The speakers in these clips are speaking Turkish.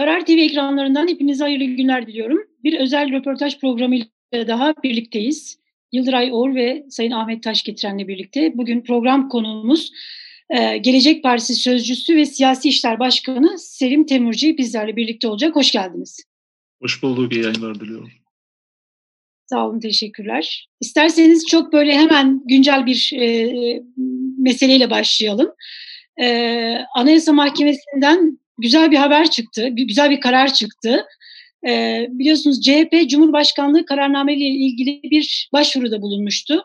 Karar TV ekranlarından hepinize hayırlı günler diliyorum. Bir özel röportaj programıyla daha birlikteyiz. Yıldıray Oğur ve Sayın Ahmet Taş getirenle birlikte. Bugün program konuğumuz e, Gelecek Partisi Sözcüsü ve Siyasi İşler Başkanı Selim Temurci bizlerle birlikte olacak. Hoş geldiniz. Hoş bulduk. İyi yayınlar diliyorum. Sağ olun, teşekkürler. İsterseniz çok böyle hemen güncel bir e, meseleyle başlayalım. E, Anayasa Mahkemesi'nden güzel bir haber çıktı, güzel bir karar çıktı. Ee, biliyorsunuz CHP Cumhurbaşkanlığı kararnameli ilgili bir başvuruda bulunmuştu.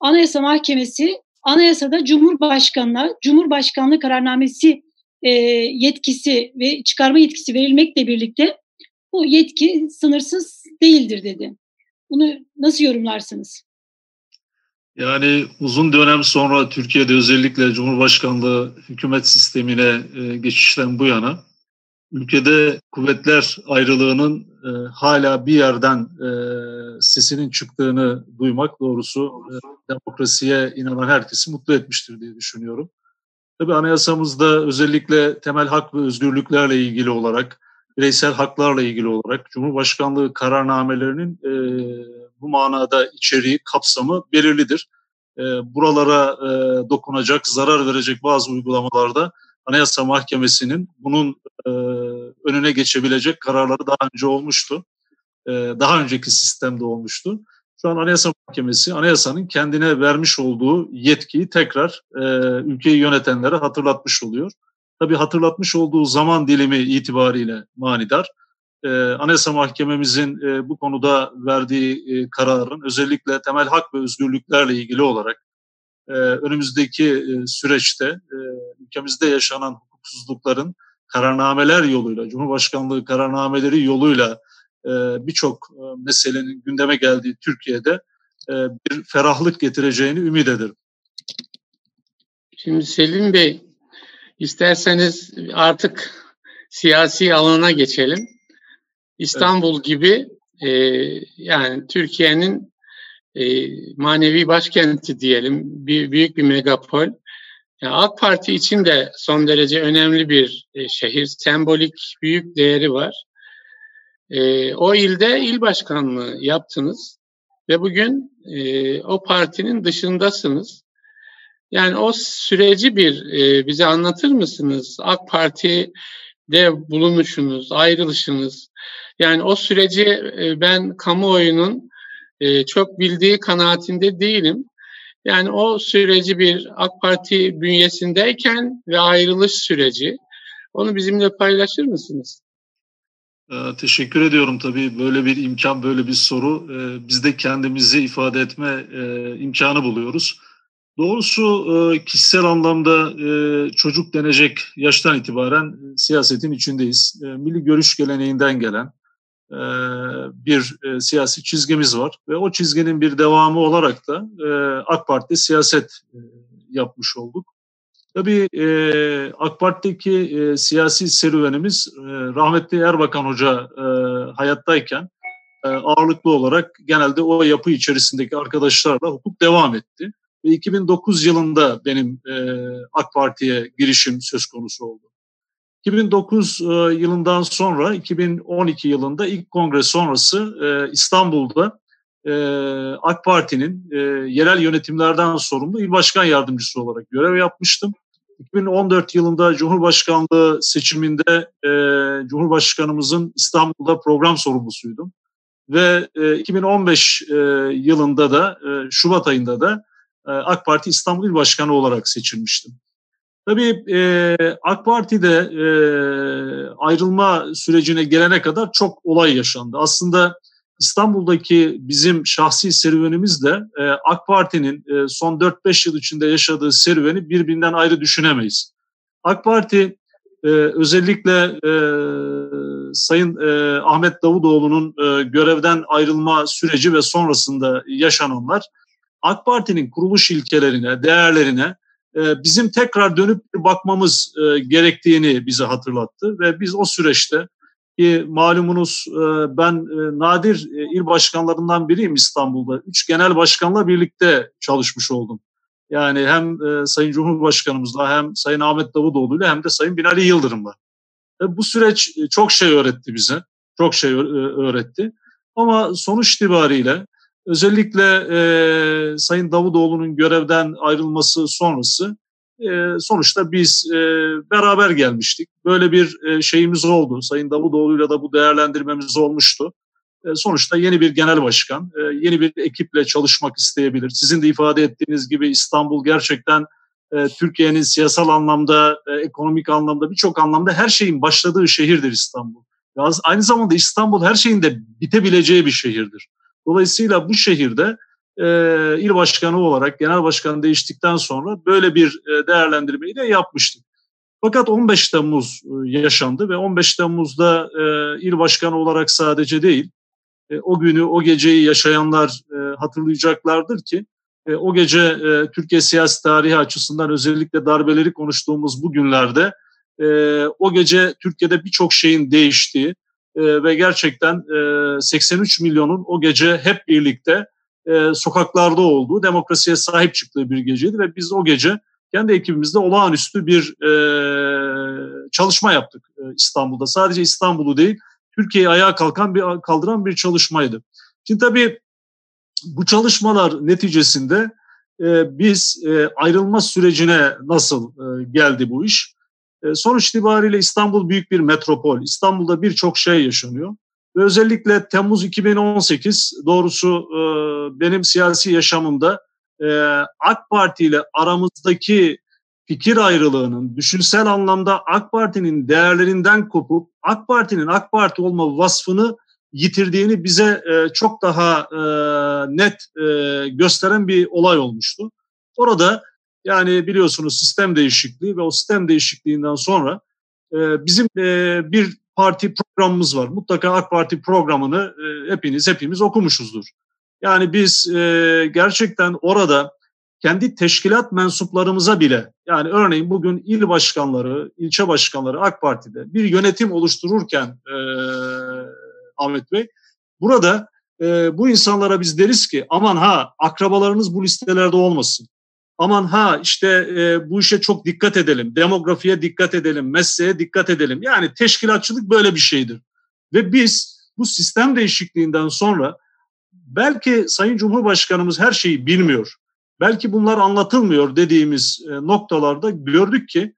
Anayasa Mahkemesi anayasada Cumhurbaşkanına Cumhurbaşkanlığı kararnamesi e, yetkisi ve çıkarma yetkisi verilmekle birlikte bu yetki sınırsız değildir dedi. Bunu nasıl yorumlarsınız? Yani uzun dönem sonra Türkiye'de özellikle Cumhurbaşkanlığı hükümet sistemine e, geçişten bu yana ülkede kuvvetler ayrılığının e, hala bir yerden e, sesinin çıktığını duymak doğrusu e, demokrasiye inanan herkesi mutlu etmiştir diye düşünüyorum. Tabii anayasamızda özellikle temel hak ve özgürlüklerle ilgili olarak, bireysel haklarla ilgili olarak Cumhurbaşkanlığı kararnamelerinin bu manada içeriği, kapsamı belirlidir. E, buralara e, dokunacak, zarar verecek bazı uygulamalarda Anayasa Mahkemesi'nin bunun e, önüne geçebilecek kararları daha önce olmuştu. E, daha önceki sistemde olmuştu. Şu an Anayasa Mahkemesi, anayasanın kendine vermiş olduğu yetkiyi tekrar e, ülkeyi yönetenlere hatırlatmış oluyor. Tabii hatırlatmış olduğu zaman dilimi itibariyle manidar. E, Anayasa Mahkememizin e, bu konuda verdiği e, kararın özellikle temel hak ve özgürlüklerle ilgili olarak e, önümüzdeki e, süreçte e, ülkemizde yaşanan hukuksuzlukların kararnameler yoluyla, Cumhurbaşkanlığı kararnameleri yoluyla e, birçok e, meselenin gündeme geldiği Türkiye'de e, bir ferahlık getireceğini ümit ederim. Şimdi Selim Bey, isterseniz artık siyasi alana geçelim. İstanbul evet. gibi e, yani Türkiye'nin e, manevi başkenti diyelim, bir büyük bir megapol. Yani AK Parti için de son derece önemli bir e, şehir, sembolik büyük değeri var. E, o ilde il başkanlığı yaptınız ve bugün e, o partinin dışındasınız. Yani o süreci bir e, bize anlatır mısınız? AK Parti'de bulunuşunuz, ayrılışınız. Yani o süreci e, ben kamuoyunun e, çok bildiği kanaatinde değilim. Yani o süreci bir AK Parti bünyesindeyken ve ayrılış süreci onu bizimle paylaşır mısınız? Ee, teşekkür ediyorum tabii böyle bir imkan, böyle bir soru. Ee, biz de kendimizi ifade etme e, imkanı buluyoruz. Doğrusu e, kişisel anlamda e, çocuk denecek yaştan itibaren siyasetin içindeyiz. Milli görüş geleneğinden gelen, e, bir e, siyasi çizgimiz var ve o çizginin bir devamı olarak da e, AK Parti siyaset yapmış olduk. Tabii AK Parti'deki siyasi serüvenimiz rahmetli Erbakan Hoca hayattayken ağırlıklı olarak genelde o yapı içerisindeki arkadaşlarla hukuk devam etti. Ve 2009 yılında benim AK Parti'ye girişim söz konusu oldu. 2009 e, yılından sonra 2012 yılında ilk kongre sonrası e, İstanbul'da e, AK Parti'nin yerel yönetimlerden sorumlu il başkan yardımcısı olarak görev yapmıştım. 2014 yılında Cumhurbaşkanlığı seçiminde Cumhurbaşkanımızın İstanbul'da program sorumlusuydum. Ve 2015 yılında da Şubat ayında da AK Parti İstanbul İl Başkanı olarak seçilmiştim. Tabii e, AK Parti'de e, ayrılma sürecine gelene kadar çok olay yaşandı. Aslında İstanbul'daki bizim şahsi serüvenimiz de e, AK Parti'nin e, son 4-5 yıl içinde yaşadığı serüveni birbirinden ayrı düşünemeyiz. AK Parti e, özellikle e, Sayın e, Ahmet Davutoğlu'nun e, görevden ayrılma süreci ve sonrasında yaşananlar AK Parti'nin kuruluş ilkelerine, değerlerine ee, bizim tekrar dönüp bakmamız e, gerektiğini bize hatırlattı ve biz o süreçte ki malumunuz e, ben e, nadir il başkanlarından biriyim İstanbul'da. Üç genel başkanla birlikte çalışmış oldum. Yani hem Sayın Cumhurbaşkanımızla hem Sayın Ahmet Davutoğlu'yla hem de Sayın Binali Yıldırım'la. Bu süreç çok şey öğretti bize. Çok şey öğretti. Ama sonuç itibariyle özellikle e, Sayın Davutoğlu'nun görevden ayrılması sonrası e, sonuçta biz e, beraber gelmiştik. Böyle bir e, şeyimiz oldu. Sayın Davutoğlu'yla da bu değerlendirmemiz olmuştu. E, sonuçta yeni bir genel başkan, e, yeni bir ekiple çalışmak isteyebilir. Sizin de ifade ettiğiniz gibi İstanbul gerçekten e, Türkiye'nin siyasal anlamda, e, ekonomik anlamda, birçok anlamda her şeyin başladığı şehirdir İstanbul. Aynı zamanda İstanbul her şeyin de bitebileceği bir şehirdir. Dolayısıyla bu şehirde e, il başkanı olarak genel başkan değiştikten sonra böyle bir e, değerlendirmeyi de yapmıştık. Fakat 15 Temmuz e, yaşandı ve 15 Temmuz'da e, il başkanı olarak sadece değil, e, o günü, o geceyi yaşayanlar e, hatırlayacaklardır ki e, o gece e, Türkiye siyasi tarihi açısından özellikle darbeleri konuştuğumuz bu günlerde e, o gece Türkiye'de birçok şeyin değiştiği e, ve gerçekten e, 83 milyonun o gece hep birlikte e, sokaklarda olduğu, demokrasiye sahip çıktığı bir geceydi ve biz o gece kendi ekibimizde olağanüstü bir e, çalışma yaptık e, İstanbul'da. Sadece İstanbul'u değil, Türkiye'yi ayağa kalkan bir kaldıran bir çalışmaydı. Şimdi tabii bu çalışmalar neticesinde e, biz e, ayrılma sürecine nasıl e, geldi bu iş? E, sonuç itibariyle İstanbul büyük bir metropol. İstanbul'da birçok şey yaşanıyor. Ve özellikle Temmuz 2018 doğrusu e, benim siyasi yaşamımda e, AK Parti ile aramızdaki fikir ayrılığının düşünsel anlamda AK Parti'nin değerlerinden kopup AK Parti'nin AK Parti olma vasfını yitirdiğini bize çok daha net gösteren bir olay olmuştu. Orada yani biliyorsunuz sistem değişikliği ve o sistem değişikliğinden sonra e, bizim e, bir parti programımız var. Mutlaka AK Parti programını e, hepiniz hepimiz okumuşuzdur. Yani biz gerçekten orada kendi teşkilat mensuplarımıza bile yani örneğin bugün il başkanları, ilçe başkanları AK Parti'de bir yönetim oluştururken e, Ahmet Bey burada e, bu insanlara biz deriz ki aman ha akrabalarınız bu listelerde olmasın. Aman ha işte e, bu işe çok dikkat edelim, demografiye dikkat edelim, mesleğe dikkat edelim. Yani teşkilatçılık böyle bir şeydir. Ve biz bu sistem değişikliğinden sonra belki Sayın Cumhurbaşkanımız her şeyi bilmiyor belki bunlar anlatılmıyor dediğimiz e, noktalarda gördük ki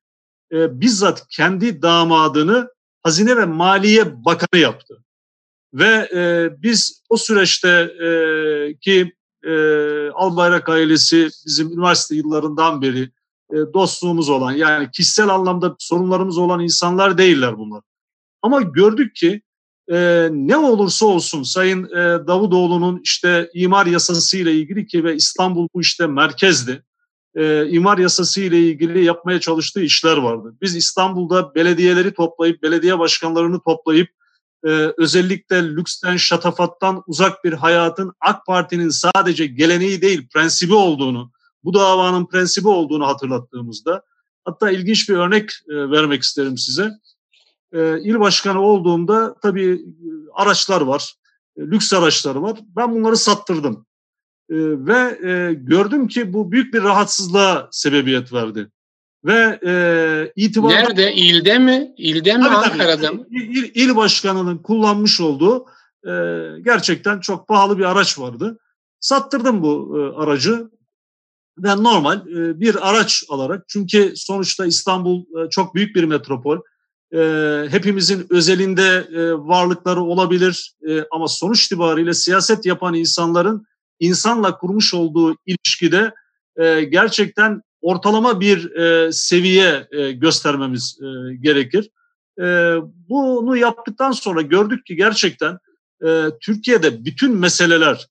e, bizzat kendi damadını Hazine ve Maliye Bakanı yaptı. Ve e, biz o süreçte e, ki e, Albayrak ailesi bizim üniversite yıllarından beri e, dostluğumuz olan yani kişisel anlamda sorunlarımız olan insanlar değiller bunlar. Ama gördük ki e, ne olursa olsun Sayın e, Davutoğlu'nun işte imar yasası ile ilgili ki ve İstanbul bu işte merkezdi. E, imar yasası ile ilgili yapmaya çalıştığı işler vardı. Biz İstanbul'da belediyeleri toplayıp, belediye başkanlarını toplayıp e, özellikle lüksten, şatafattan uzak bir hayatın AK Parti'nin sadece geleneği değil, prensibi olduğunu, bu davanın prensibi olduğunu hatırlattığımızda, hatta ilginç bir örnek e, vermek isterim size e, il başkanı olduğumda tabii e, araçlar var, e, lüks araçlar var. Ben bunları sattırdım. E, ve gördüm ki bu büyük bir rahatsızlığa sebebiyet verdi. Ve e, itibarda... Nerede? İlde mi? İlde mi? Tabii, Ankara'da mı? İl, il başkanının kullanmış olduğu e, gerçekten çok pahalı bir araç vardı. Sattırdım bu e, aracı ve normal e, bir araç alarak çünkü sonuçta İstanbul e, çok büyük bir metropol e, hepimizin özelinde e, varlıkları olabilir e, ama sonuç itibariyle siyaset yapan insanların insanla kurmuş olduğu ilişkide e, gerçekten ortalama bir e, seviye e, göstermemiz e, gerekir. E, bunu yaptıktan sonra gördük ki gerçekten e, Türkiye'de bütün meseleler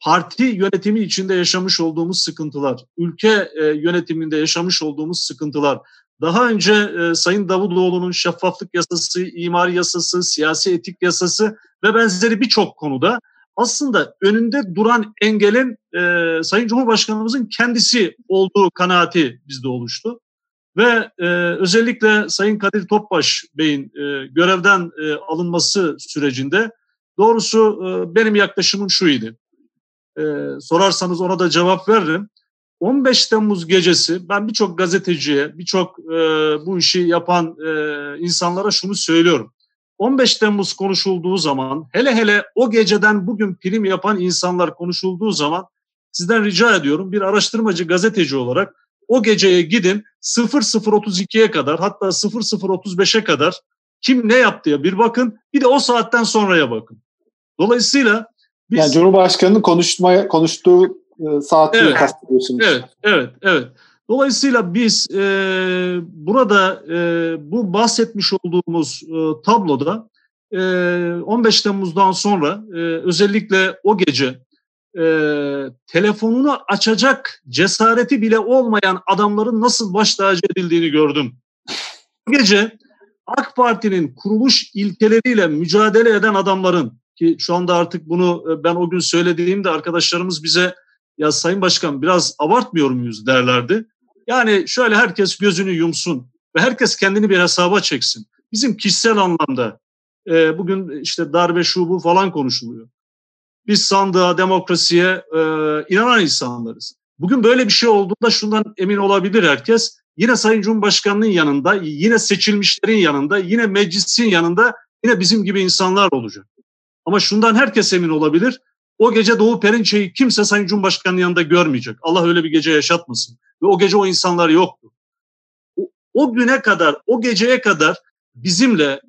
parti yönetimi içinde yaşamış olduğumuz sıkıntılar, ülke e, yönetiminde yaşamış olduğumuz sıkıntılar, daha önce e, Sayın Davutoğlu'nun şeffaflık yasası, imar yasası, siyasi etik yasası ve benzeri birçok konuda aslında önünde duran engelin e, Sayın Cumhurbaşkanımızın kendisi olduğu kanaati bizde oluştu. Ve e, özellikle Sayın Kadir Topbaş Bey'in e, görevden e, alınması sürecinde doğrusu e, benim yaklaşımım şuydu. E, sorarsanız ona da cevap veririm. 15 Temmuz gecesi ben birçok gazeteciye, birçok e, bu işi yapan e, insanlara şunu söylüyorum. 15 Temmuz konuşulduğu zaman, hele hele o geceden bugün prim yapan insanlar konuşulduğu zaman sizden rica ediyorum bir araştırmacı gazeteci olarak o geceye gidin 0032'ye kadar hatta 0035'e kadar kim ne yaptıya bir bakın bir de o saatten sonraya bakın. Dolayısıyla biz... Yani Cumhurbaşkanı'nın konuşmaya konuştuğu e, saati evet, kastediyorsunuz. Evet, evet, evet. Dolayısıyla biz e, burada e, bu bahsetmiş olduğumuz e, tabloda e, 15 Temmuz'dan sonra e, özellikle o gece e, telefonunu açacak cesareti bile olmayan adamların nasıl baş tacı edildiğini gördüm. Bu gece AK Parti'nin kuruluş ilkeleriyle mücadele eden adamların ki şu anda artık bunu e, ben o gün söylediğimde arkadaşlarımız bize ya Sayın Başkan biraz abartmıyor muyuz derlerdi. Yani şöyle herkes gözünü yumsun ve herkes kendini bir hesaba çeksin. Bizim kişisel anlamda e, bugün işte darbe şubu falan konuşuluyor. Biz sandığa, demokrasiye e, inanan insanlarız. Bugün böyle bir şey olduğunda şundan emin olabilir herkes. Yine Sayın Cumhurbaşkanı'nın yanında, yine seçilmişlerin yanında, yine meclisin yanında yine bizim gibi insanlar olacak. Ama şundan herkes emin olabilir. O gece Doğu Perinçe'yi kimse Sayın Cumhurbaşkanı'nın yanında görmeyecek. Allah öyle bir gece yaşatmasın. Ve o gece o insanlar yoktu. O, o güne kadar, o geceye kadar bizimle,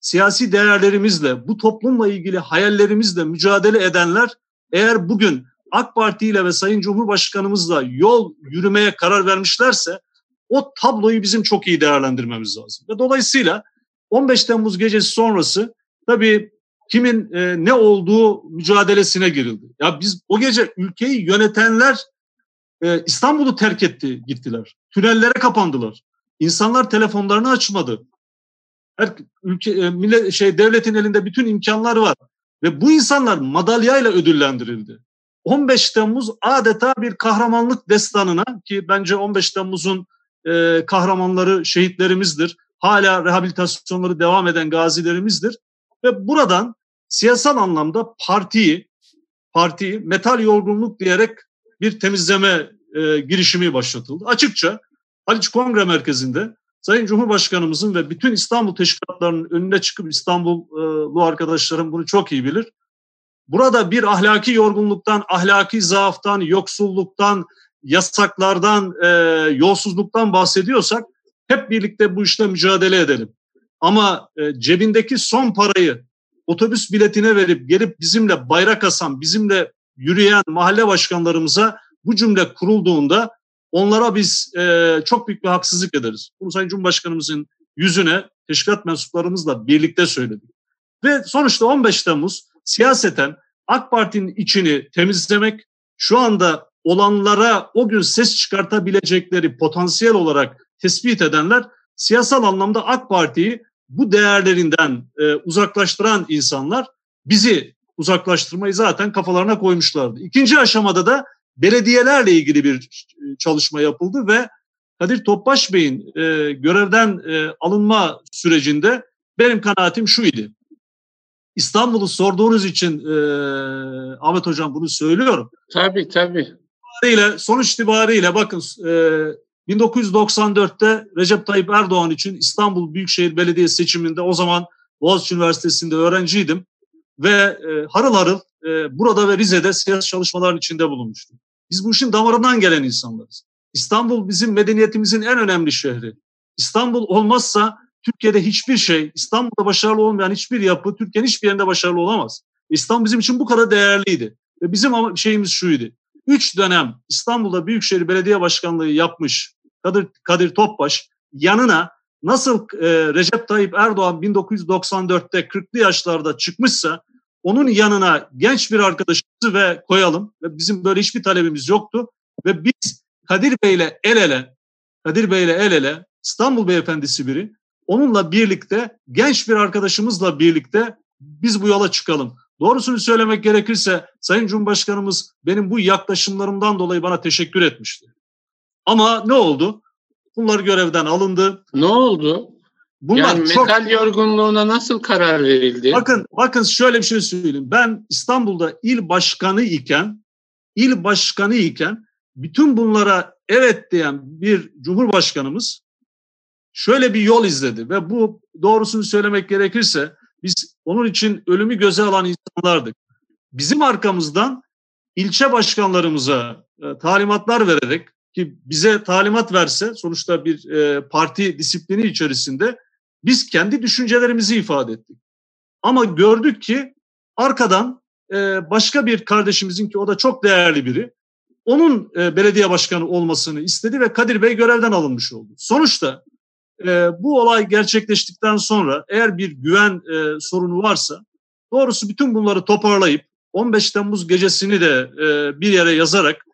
siyasi değerlerimizle, bu toplumla ilgili hayallerimizle mücadele edenler eğer bugün AK Parti ile ve Sayın Cumhurbaşkanımızla yol yürümeye karar vermişlerse o tabloyu bizim çok iyi değerlendirmemiz lazım. Ve dolayısıyla 15 Temmuz gecesi sonrası tabii kimin e, ne olduğu mücadelesine girildi. Ya biz o gece ülkeyi yönetenler e, İstanbul'u terk etti, gittiler. Tünellere kapandılar. İnsanlar telefonlarını açmadı. Her ülke e, millet şey devletin elinde bütün imkanlar var ve bu insanlar madalyayla ödüllendirildi. 15 Temmuz adeta bir kahramanlık destanına ki bence 15 Temmuz'un e, kahramanları şehitlerimizdir. Hala rehabilitasyonları devam eden gazilerimizdir. Ve buradan siyasal anlamda partiyi, partiyi metal yorgunluk diyerek bir temizleme e, girişimi başlatıldı. Açıkça Haliç Kongre Merkezi'nde Sayın Cumhurbaşkanımızın ve bütün İstanbul teşkilatlarının önüne çıkıp İstanbullu arkadaşlarım bunu çok iyi bilir. Burada bir ahlaki yorgunluktan, ahlaki zaaftan, yoksulluktan, yasaklardan, e, yolsuzluktan bahsediyorsak hep birlikte bu işle mücadele edelim. Ama e, cebindeki son parayı otobüs biletine verip gelip bizimle bayrak asan, bizimle yürüyen mahalle başkanlarımıza bu cümle kurulduğunda onlara biz e, çok büyük bir haksızlık ederiz. Bunu Sayın Cumhurbaşkanımızın yüzüne teşkilat mensuplarımızla birlikte söyledik. Ve sonuçta 15 Temmuz siyaseten AK Parti'nin içini temizlemek, şu anda olanlara o gün ses çıkartabilecekleri potansiyel olarak tespit edenler siyasal anlamda AK Parti'yi bu değerlerinden e, uzaklaştıran insanlar bizi uzaklaştırmayı zaten kafalarına koymuşlardı. İkinci aşamada da belediyelerle ilgili bir e, çalışma yapıldı ve Kadir Topbaş Bey'in e, görevden e, alınma sürecinde benim kanaatim şu idi. İstanbul'u sorduğunuz için e, Ahmet Hocam bunu söylüyorum. Tabii tabii. Sonuç itibariyle bakın e, 1994'te Recep Tayyip Erdoğan için İstanbul Büyükşehir Belediye seçiminde o zaman Boğaziçi Üniversitesi'nde öğrenciydim ve e, harıl harıl e, burada ve Rize'de siyasi çalışmaların içinde bulunmuştum. Biz bu işin damarından gelen insanlarız. İstanbul bizim medeniyetimizin en önemli şehri. İstanbul olmazsa Türkiye'de hiçbir şey, İstanbul'da başarılı olmayan hiçbir yapı Türkiye'nin hiçbir yerinde başarılı olamaz. İstanbul bizim için bu kadar değerliydi. Ve bizim şeyimiz şuydu. Üç dönem İstanbul'da Büyükşehir Belediye Başkanlığı yapmış Kadir, Kadir Topbaş yanına nasıl e, Recep Tayyip Erdoğan 1994'te 40'lı yaşlarda çıkmışsa onun yanına genç bir arkadaşımızı ve koyalım. Ve bizim böyle hiçbir talebimiz yoktu. Ve biz Kadir Bey'le el ele, Kadir Bey'le el ele, İstanbul Beyefendisi biri, onunla birlikte, genç bir arkadaşımızla birlikte biz bu yola çıkalım. Doğrusunu söylemek gerekirse Sayın Cumhurbaşkanımız benim bu yaklaşımlarımdan dolayı bana teşekkür etmişti. Ama ne oldu? Bunlar görevden alındı. Ne oldu? Bunlar yani çok... metal yorgunluğuna nasıl karar verildi? Bakın bakın şöyle bir şey söyleyeyim. Ben İstanbul'da il başkanı iken il başkanı iken bütün bunlara evet diyen bir cumhurbaşkanımız şöyle bir yol izledi ve bu doğrusunu söylemek gerekirse biz onun için ölümü göze alan insanlardık. Bizim arkamızdan ilçe başkanlarımıza e, talimatlar vererek ki bize talimat verse sonuçta bir e, parti disiplini içerisinde biz kendi düşüncelerimizi ifade ettik. Ama gördük ki arkadan e, başka bir kardeşimizin ki o da çok değerli biri onun e, belediye başkanı olmasını istedi ve Kadir Bey görevden alınmış oldu. Sonuçta e, bu olay gerçekleştikten sonra eğer bir güven e, sorunu varsa doğrusu bütün bunları toparlayıp 15 Temmuz gecesini de e, bir yere yazarak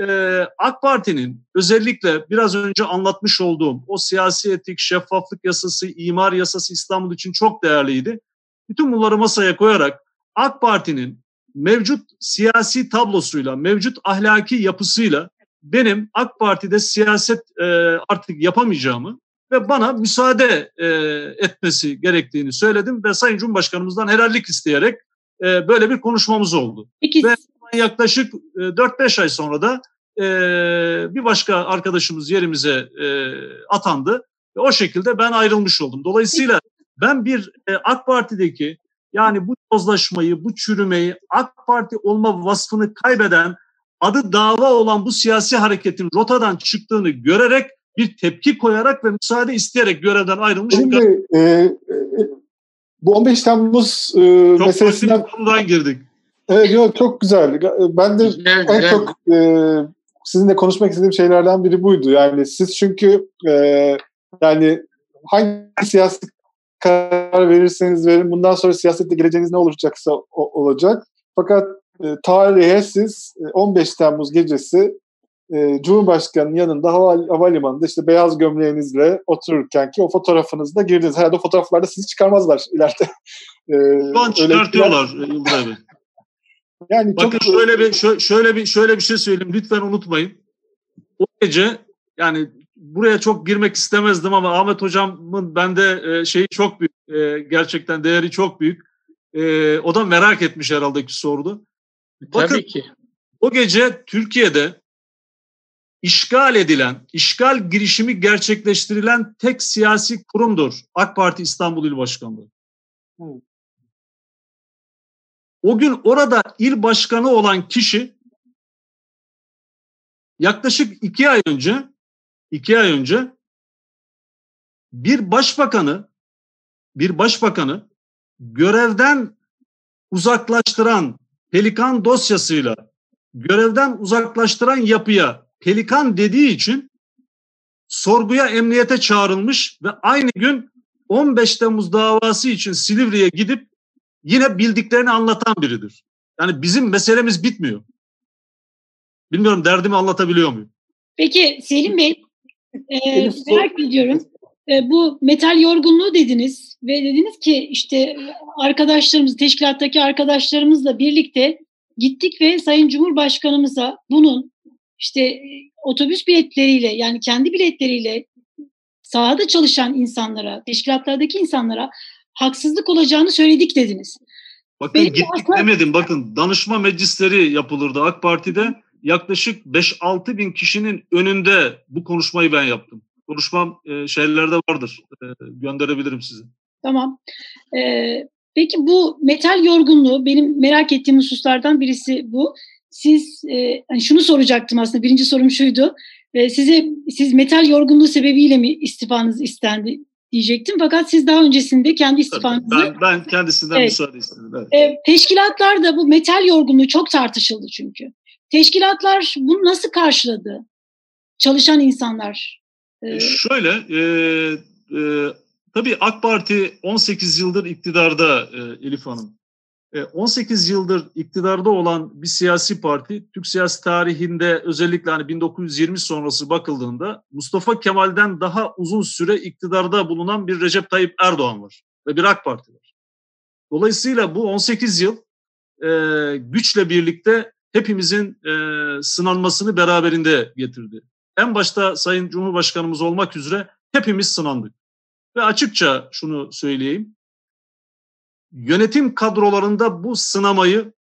e, AK Parti'nin özellikle biraz önce anlatmış olduğum o siyasi etik, şeffaflık yasası, imar yasası İstanbul için çok değerliydi. Bütün bunları masaya koyarak AK Parti'nin mevcut siyasi tablosuyla, mevcut ahlaki yapısıyla benim AK Parti'de siyaset e, artık yapamayacağımı ve bana müsaade e, etmesi gerektiğini söyledim ve Sayın Cumhurbaşkanımızdan helallik isteyerek e, böyle bir konuşmamız oldu. Peki. Ve yaklaşık e, 4-5 ay sonra da e, bir başka arkadaşımız yerimize e, atandı ve o şekilde ben ayrılmış oldum. Dolayısıyla ben bir e, AK Parti'deki yani bu yozlaşmayı, bu çürümeyi, AK Parti olma vasfını kaybeden, adı dava olan bu siyasi hareketin rotadan çıktığını görerek bir tepki koyarak ve müsaade isteyerek görevden ayrılmış. Şimdi e, e, bu 15 Temmuz e, çok meselesinden... girdik. Evet, yok, çok güzel. Ben de güzel, en güzel. çok e, sizinle konuşmak istediğim şeylerden biri buydu. Yani siz çünkü e, yani hangi siyasi karar verirseniz verin bundan sonra siyasette geleceğiniz ne olacaksa o, olacak. Fakat e, tarihe siz 15 e, Temmuz gecesi e, Cumhurbaşkanı'nın yanında hava, havalimanında işte beyaz gömleğinizle otururken ki o fotoğrafınızda girdiniz. Herhalde o fotoğraflarda sizi çıkarmazlar ileride. E, Şu an çıkartıyorlar Yıldır abi. Yani Bakın çok... şöyle bir şöyle bir şöyle bir şey söyleyeyim lütfen unutmayın. O gece yani buraya çok girmek istemezdim ama Ahmet hocamın bende e, şeyi çok büyük. E, gerçekten değeri çok büyük. E, o da merak etmiş herhalde ki sordu. Bakın, Tabii ki. O gece Türkiye'de işgal edilen, işgal girişimi gerçekleştirilen tek siyasi kurumdur AK Parti İstanbul İl Başkanlığı. Hmm. O gün orada il başkanı olan kişi yaklaşık iki ay önce iki ay önce bir başbakanı bir başbakanı görevden uzaklaştıran pelikan dosyasıyla görevden uzaklaştıran yapıya pelikan dediği için sorguya emniyete çağrılmış ve aynı gün 15 Temmuz davası için Silivri'ye gidip yine bildiklerini anlatan biridir. Yani bizim meselemiz bitmiyor. Bilmiyorum derdimi anlatabiliyor muyum? Peki Selim Bey, e, merak ediyorum. E, bu metal yorgunluğu dediniz ve dediniz ki işte arkadaşlarımız, teşkilattaki arkadaşlarımızla birlikte gittik ve Sayın Cumhurbaşkanımıza bunun işte otobüs biletleriyle yani kendi biletleriyle sahada çalışan insanlara, teşkilatlardaki insanlara haksızlık olacağını söyledik dediniz. Bakın Benim gittik aslında... demedim. Bakın danışma meclisleri yapılırdı AK Parti'de. Yaklaşık 5-6 bin kişinin önünde bu konuşmayı ben yaptım. Konuşmam e, şeylerde vardır. E, gönderebilirim size. Tamam. Ee, peki bu metal yorgunluğu benim merak ettiğim hususlardan birisi bu. Siz e, hani şunu soracaktım aslında birinci sorum şuydu. E, size siz metal yorgunluğu sebebiyle mi istifanız istendi diyecektim. Fakat siz daha öncesinde kendi istifanızı... Ben, ben kendisinden evet. müsaade istedim. Evet. E, teşkilatlarda bu metal yorgunluğu çok tartışıldı çünkü. Teşkilatlar bunu nasıl karşıladı? Çalışan insanlar. E, şöyle, e, e, tabii AK Parti 18 yıldır iktidarda e, Elif Hanım. 18 e, yıldır iktidarda olan bir siyasi parti Türk siyasi tarihinde özellikle hani 1920 sonrası bakıldığında Mustafa Kemal'den daha uzun süre iktidarda bulunan bir Recep Tayyip Erdoğan var ve bir AK Parti var. Dolayısıyla bu 18 yıl e, güçle birlikte hepimizin e, sınanmasını beraberinde getirdi. En başta Sayın Cumhurbaşkanımız olmak üzere hepimiz sınandık. Ve açıkça şunu söyleyeyim yönetim kadrolarında bu sınamayı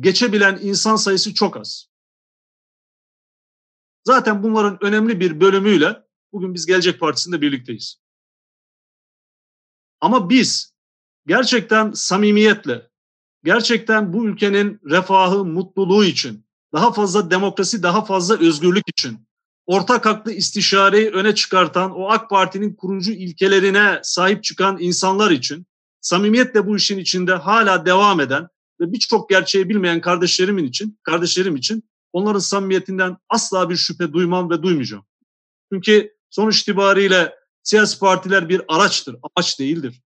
geçebilen insan sayısı çok az. Zaten bunların önemli bir bölümüyle bugün biz Gelecek Partisi'nde birlikteyiz. Ama biz gerçekten samimiyetle, gerçekten bu ülkenin refahı, mutluluğu için, daha fazla demokrasi, daha fazla özgürlük için, ortak haklı istişareyi öne çıkartan o AK Parti'nin kurucu ilkelerine sahip çıkan insanlar için, samimiyetle bu işin içinde hala devam eden ve birçok gerçeği bilmeyen kardeşlerimin için, kardeşlerim için onların samimiyetinden asla bir şüphe duymam ve duymayacağım. Çünkü sonuç itibariyle siyasi partiler bir araçtır, amaç değildir.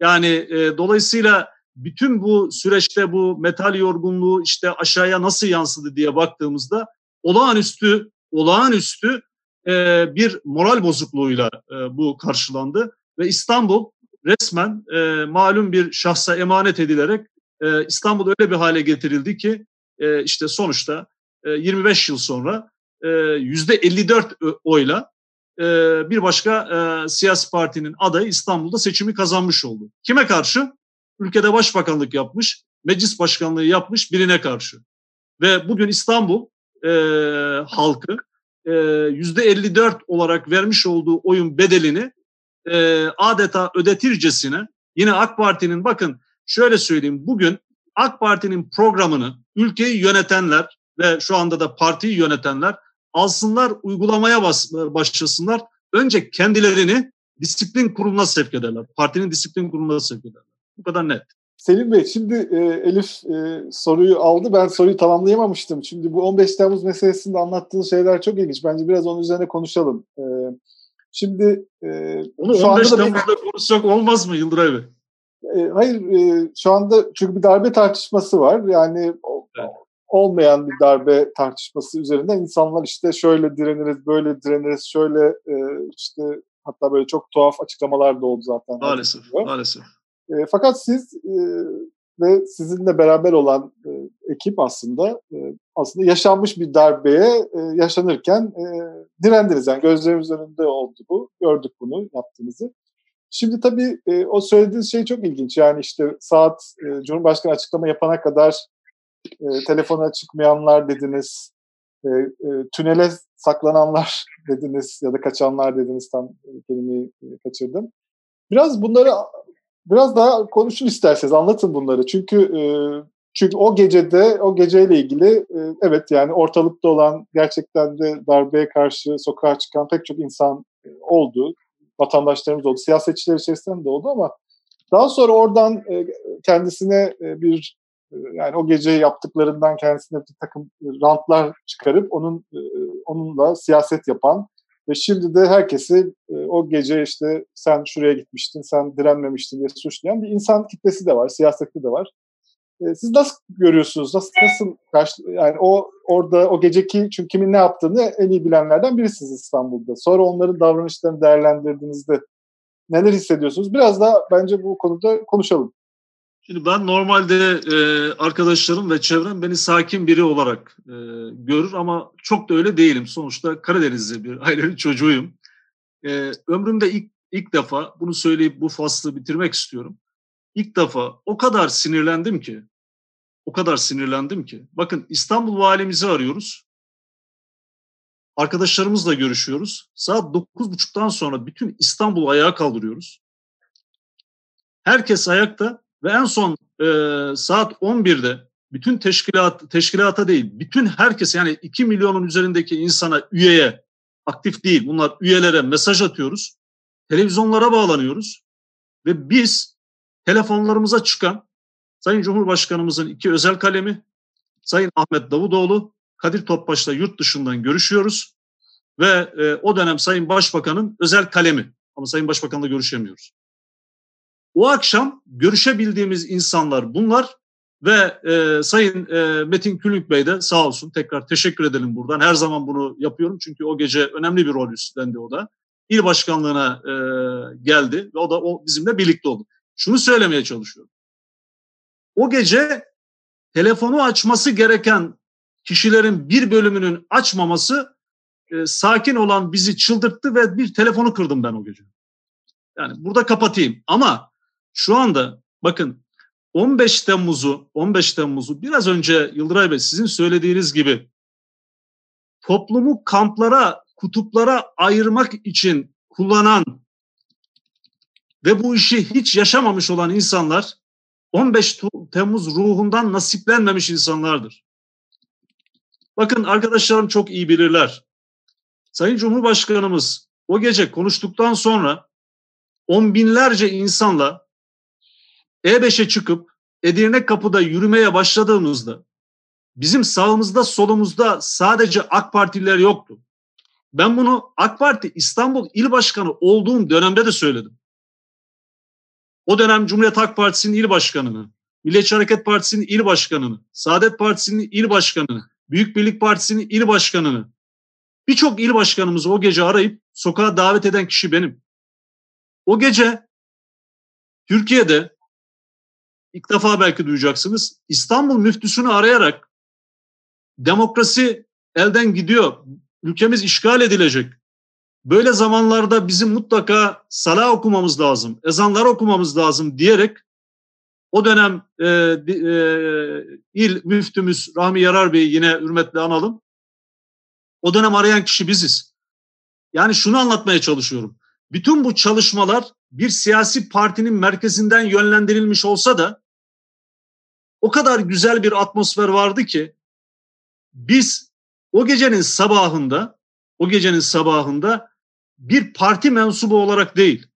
Yani e, dolayısıyla bütün bu süreçte bu metal yorgunluğu işte aşağıya nasıl yansıdı diye baktığımızda olağanüstü olağanüstü e, bir moral bozukluğuyla e, bu karşılandı ve İstanbul resmen e, malum bir şahsa emanet edilerek e, İstanbul öyle bir hale getirildi ki e, işte sonuçta e, 25 yıl sonra e, yüzde 54 oyla e, bir başka e, siyasi partinin adayı İstanbul'da seçimi kazanmış oldu. Kime karşı? Ülkede başbakanlık yapmış, meclis başkanlığı yapmış birine karşı. Ve bugün İstanbul e, halkı yüzde 54 olarak vermiş olduğu oyun bedelini e, adeta ödetircesine yine AK Parti'nin bakın şöyle söyleyeyim bugün AK Parti'nin programını ülkeyi yönetenler ve şu anda da partiyi yönetenler alsınlar uygulamaya bas, başlasınlar. Önce kendilerini disiplin kuruluna sevk ederler. Partinin disiplin kuruluna sevk ederler. Bu kadar net. Selim Bey şimdi e, Elif e, soruyu aldı. Ben soruyu tamamlayamamıştım. Şimdi bu 15 Temmuz meselesinde anlattığınız şeyler çok ilginç. Bence biraz onun üzerine konuşalım. E, şimdi e, Onu şu 15 anda Temmuz'da bir... konuşsak olmaz mı Yıldıray Bey? E, hayır e, şu anda çünkü bir darbe tartışması var. Yani evet. olmayan bir darbe tartışması üzerinden insanlar işte şöyle direniriz, böyle direniriz, şöyle e, işte hatta böyle çok tuhaf açıklamalar da oldu zaten. Maalesef, maalesef. E, fakat siz e, ve sizinle beraber olan e, ekip aslında e, aslında yaşanmış bir darbeye e, yaşanırken e, direndiniz. Yani gözlerimiz önünde oldu bu. Gördük bunu yaptığınızı. Şimdi tabii e, o söylediğiniz şey çok ilginç. Yani işte saat e, Cumhurbaşkanı açıklama yapana kadar e, telefona çıkmayanlar dediniz. E, e, tünele saklananlar dediniz ya da kaçanlar dediniz tam kelimeyi e, kaçırdım. Biraz bunları Biraz daha konuşun isterseniz anlatın bunları. Çünkü e, çünkü o gecede o geceyle ilgili e, evet yani ortalıkta olan gerçekten de darbeye karşı sokağa çıkan pek çok insan e, oldu. Vatandaşlarımız oldu. Siyasetçiler içerisinde de oldu ama daha sonra oradan e, kendisine e, bir e, yani o gece yaptıklarından kendisine bir takım rantlar çıkarıp onun e, onunla siyaset yapan ve şimdi de herkesi e, o gece işte sen şuraya gitmiştin, sen direnmemiştin diye suçlayan bir insan kitlesi de var, siyasette de var. E, siz nasıl görüyorsunuz? Nasıl nasıl karşı, yani o orada o geceki çünkü kimin ne yaptığını en iyi bilenlerden birisiniz İstanbul'da. Sonra onların davranışlarını değerlendirdiğinizde neler hissediyorsunuz? Biraz daha bence bu konuda konuşalım. Şimdi ben normalde e, arkadaşlarım ve çevrem beni sakin biri olarak e, görür ama çok da öyle değilim. Sonuçta Karadenizli bir ailenin çocuğuyum. E, ömrümde ilk, ilk defa bunu söyleyip bu faslı bitirmek istiyorum. İlk defa o kadar sinirlendim ki, o kadar sinirlendim ki. Bakın İstanbul valimizi arıyoruz. Arkadaşlarımızla görüşüyoruz. Saat 9.30'dan sonra bütün İstanbul ayağa kaldırıyoruz. Herkes ayakta ve en son e, saat 11'de bütün teşkilat teşkilata değil, bütün herkes yani 2 milyonun üzerindeki insana, üyeye, aktif değil bunlar üyelere mesaj atıyoruz. Televizyonlara bağlanıyoruz. Ve biz telefonlarımıza çıkan Sayın Cumhurbaşkanımızın iki özel kalemi, Sayın Ahmet Davutoğlu, Kadir Topbaş'la yurt dışından görüşüyoruz. Ve e, o dönem Sayın Başbakan'ın özel kalemi. Ama Sayın Başbakan'la görüşemiyoruz. O akşam görüşebildiğimiz insanlar bunlar ve e, Sayın e, Metin Külünk Bey de sağ olsun tekrar teşekkür edelim buradan. Her zaman bunu yapıyorum çünkü o gece önemli bir rol üstlendi o da. İl başkanlığına e, geldi ve o da o bizimle birlikte oldu. Şunu söylemeye çalışıyorum. O gece telefonu açması gereken kişilerin bir bölümünün açmaması e, sakin olan bizi çıldırttı ve bir telefonu kırdım ben o gece. Yani burada kapatayım ama şu anda bakın 15 Temmuz'u 15 Temmuz'u biraz önce Yıldıray Bey sizin söylediğiniz gibi toplumu kamplara, kutuplara ayırmak için kullanan ve bu işi hiç yaşamamış olan insanlar 15 Temmuz ruhundan nasiplenmemiş insanlardır. Bakın arkadaşlarım çok iyi bilirler. Sayın Cumhurbaşkanımız o gece konuştuktan sonra on binlerce insanla E5'e çıkıp Edirne kapıda yürümeye başladığımızda bizim sağımızda solumuzda sadece AK Partililer yoktu. Ben bunu AK Parti İstanbul İl Başkanı olduğum dönemde de söyledim. O dönem Cumhuriyet Halk Partisi'nin il başkanını, Milliyetçi Hareket Partisi'nin il başkanını, Saadet Partisi'nin il başkanını, Büyük Birlik Partisi'nin il başkanını, birçok il başkanımızı o gece arayıp sokağa davet eden kişi benim. O gece Türkiye'de ilk defa belki duyacaksınız İstanbul müftüsünü arayarak demokrasi elden gidiyor, ülkemiz işgal edilecek. Böyle zamanlarda bizim mutlaka salah okumamız lazım, ezanlar okumamız lazım diyerek o dönem e, e, il müftümüz Rahmi Yarar Bey'i yine hürmetle analım. O dönem arayan kişi biziz. Yani şunu anlatmaya çalışıyorum. Bütün bu çalışmalar bir siyasi partinin merkezinden yönlendirilmiş olsa da o kadar güzel bir atmosfer vardı ki biz o gecenin sabahında o gecenin sabahında bir parti mensubu olarak değil,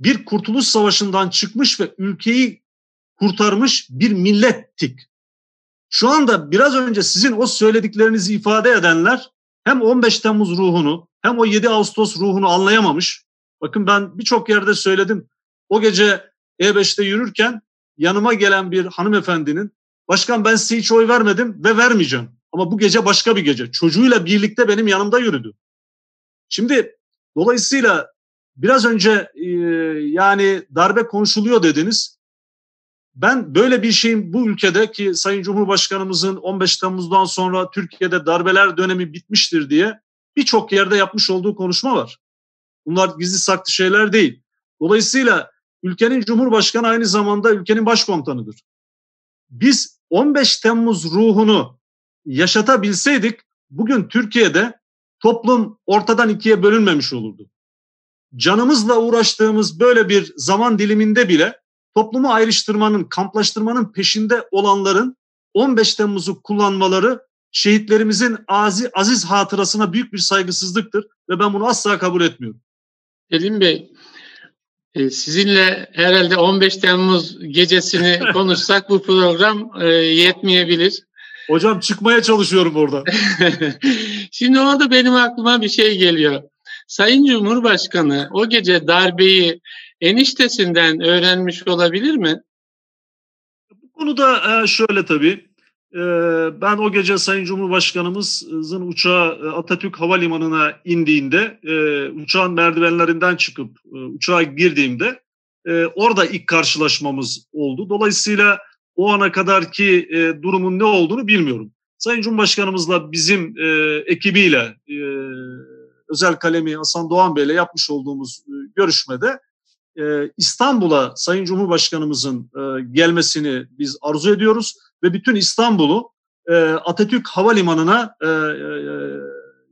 bir kurtuluş savaşından çıkmış ve ülkeyi kurtarmış bir millettik. Şu anda biraz önce sizin o söylediklerinizi ifade edenler hem 15 Temmuz ruhunu hem o 7 Ağustos ruhunu anlayamamış. Bakın ben birçok yerde söyledim. O gece E5'te yürürken yanıma gelen bir hanımefendinin başkan ben size hiç oy vermedim ve vermeyeceğim. Ama bu gece başka bir gece. Çocuğuyla birlikte benim yanımda yürüdü. Şimdi dolayısıyla biraz önce e, yani darbe konuşuluyor dediniz. Ben böyle bir şeyin bu ülkede ki Sayın Cumhurbaşkanımızın 15 Temmuz'dan sonra Türkiye'de darbeler dönemi bitmiştir diye birçok yerde yapmış olduğu konuşma var. Bunlar gizli saklı şeyler değil. Dolayısıyla ülkenin Cumhurbaşkanı aynı zamanda ülkenin başkomutanıdır. Biz 15 Temmuz ruhunu yaşatabilseydik bugün Türkiye'de toplum ortadan ikiye bölünmemiş olurdu. Canımızla uğraştığımız böyle bir zaman diliminde bile toplumu ayrıştırmanın, kamplaştırmanın peşinde olanların 15 Temmuz'u kullanmaları şehitlerimizin aziz, aziz hatırasına büyük bir saygısızlıktır ve ben bunu asla kabul etmiyorum. Selim Bey, sizinle herhalde 15 Temmuz gecesini konuşsak bu program e, yetmeyebilir. Hocam çıkmaya çalışıyorum orada. Şimdi orada benim aklıma bir şey geliyor. Sayın Cumhurbaşkanı o gece darbeyi eniştesinden öğrenmiş olabilir mi? Bu konuda e, şöyle tabii. E, ben o gece Sayın Cumhurbaşkanımızın uçağı e, Atatürk Havalimanı'na indiğinde uçağın merdivenlerinden çıkıp uçağa girdiğimde orada ilk karşılaşmamız oldu. Dolayısıyla o ana kadarki durumun ne olduğunu bilmiyorum. Sayın Cumhurbaşkanımızla bizim ekibiyle özel kalemi Hasan Doğan Bey'le yapmış olduğumuz görüşmede e, İstanbul'a Sayın Cumhurbaşkanımızın e, gelmesini biz arzu ediyoruz ve bütün İstanbul'u e, Atatürk Havalimanı'na e, e,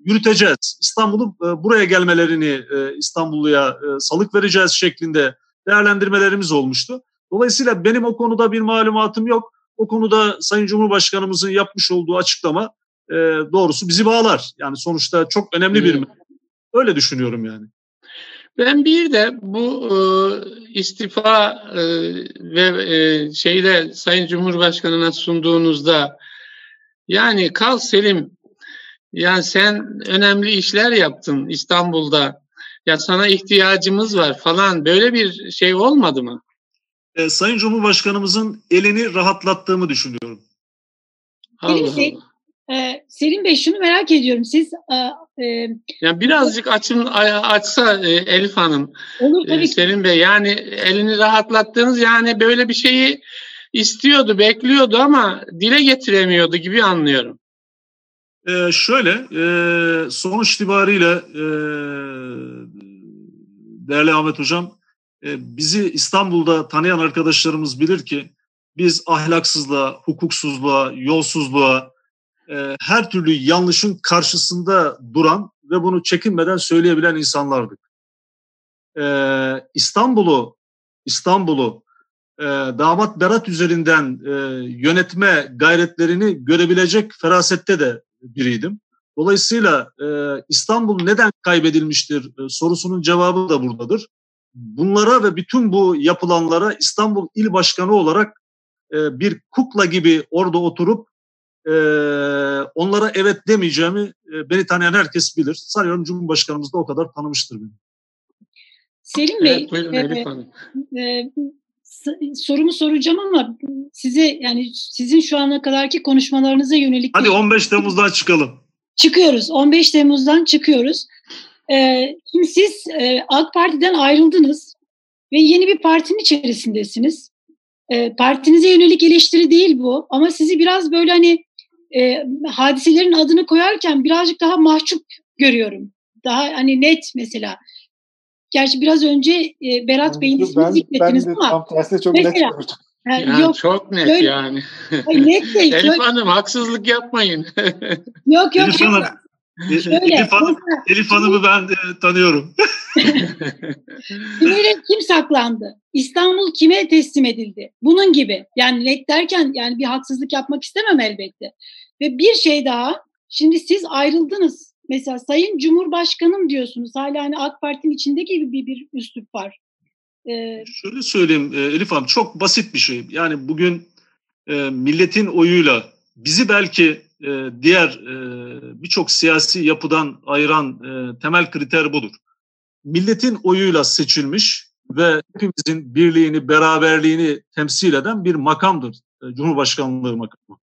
yürüteceğiz. İstanbul'u e, buraya gelmelerini e, İstanbulluya e, salık vereceğiz şeklinde değerlendirmelerimiz olmuştu. Dolayısıyla benim o konuda bir malumatım yok. O konuda Sayın Cumhurbaşkanımızın yapmış olduğu açıklama e, doğrusu bizi bağlar. Yani sonuçta çok önemli bir öyle düşünüyorum yani. Ben bir de bu e, istifa e, ve e, şeyle Sayın Cumhurbaşkanı'na sunduğunuzda yani kal Selim yani sen önemli işler yaptın İstanbul'da ya sana ihtiyacımız var falan böyle bir şey olmadı mı? E, Sayın Cumhurbaşkanımızın elini rahatlattığımı düşünüyorum. Allah Allah. Ee, Selim Bey şunu merak ediyorum. Siz e, e, yani birazcık açın açsa e, Elif Hanım. Olur tabii. E, Selim Bey yani elini rahatlattığınız yani böyle bir şeyi istiyordu, bekliyordu ama dile getiremiyordu gibi anlıyorum. Ee, şöyle e, sonuç itibariyle e, değerli Ahmet Hocam e, bizi İstanbul'da tanıyan arkadaşlarımız bilir ki biz ahlaksızlığa, hukuksuzluğa, yolsuzluğa, e, her türlü yanlışın karşısında duran ve bunu çekinmeden söyleyebilen insanlardık. E, İstanbul'u İstanbul'u e, damat Berat üzerinden yönetme gayretlerini görebilecek ferasette de biriydim. Dolayısıyla İstanbul neden kaybedilmiştir sorusunun cevabı da buradadır. Bunlara ve bütün bu yapılanlara İstanbul İl Başkanı olarak bir kukla gibi orada oturup e, onlara evet demeyeceğimi e, beni tanıyan herkes bilir. Sanıyorum Cumhurbaşkanımız da o kadar tanımıştır beni. Selim Bey, evet, buyurun, e, e, sorumu soracağım ama size yani sizin şu ana kadarki konuşmalarınıza yönelik... Hadi 15 Temmuz'dan çıkalım. Çıkıyoruz. 15 Temmuz'dan çıkıyoruz. Ee, şimdi siz e, AK Parti'den ayrıldınız ve yeni bir partinin içerisindesiniz. E, partinize yönelik eleştiri değil bu ama sizi biraz böyle hani e, hadiselerin adını koyarken birazcık daha mahcup görüyorum. Daha hani net mesela. Gerçi biraz önce e, Berat Bey'in ismini zikrettiniz ama tam tersine çok mesela, net yani, yani yok, çok net böyle, yani. Hayır, net değil. Elif Hanım haksızlık yapmayın. yok yok. Elif Hanım, Şöyle, Elif, Hanım, Elif Hanım'ı ben e, tanıyorum. Tünele kim saklandı? İstanbul kime teslim edildi? Bunun gibi. Yani net derken yani bir haksızlık yapmak istemem elbette. Ve bir şey daha. Şimdi siz ayrıldınız. Mesela Sayın Cumhurbaşkanım diyorsunuz. Hala hani AK Parti'nin içinde gibi bir, bir üslup var. Ee, Şöyle söyleyeyim e, Elif Hanım çok basit bir şey. Yani bugün e, milletin oyuyla bizi belki e, diğer e, birçok siyasi yapıdan ayıran e, temel kriter budur. Milletin oyuyla seçilmiş ve hepimizin birliğini, beraberliğini temsil eden bir makamdır e, Cumhurbaşkanlığı makamı.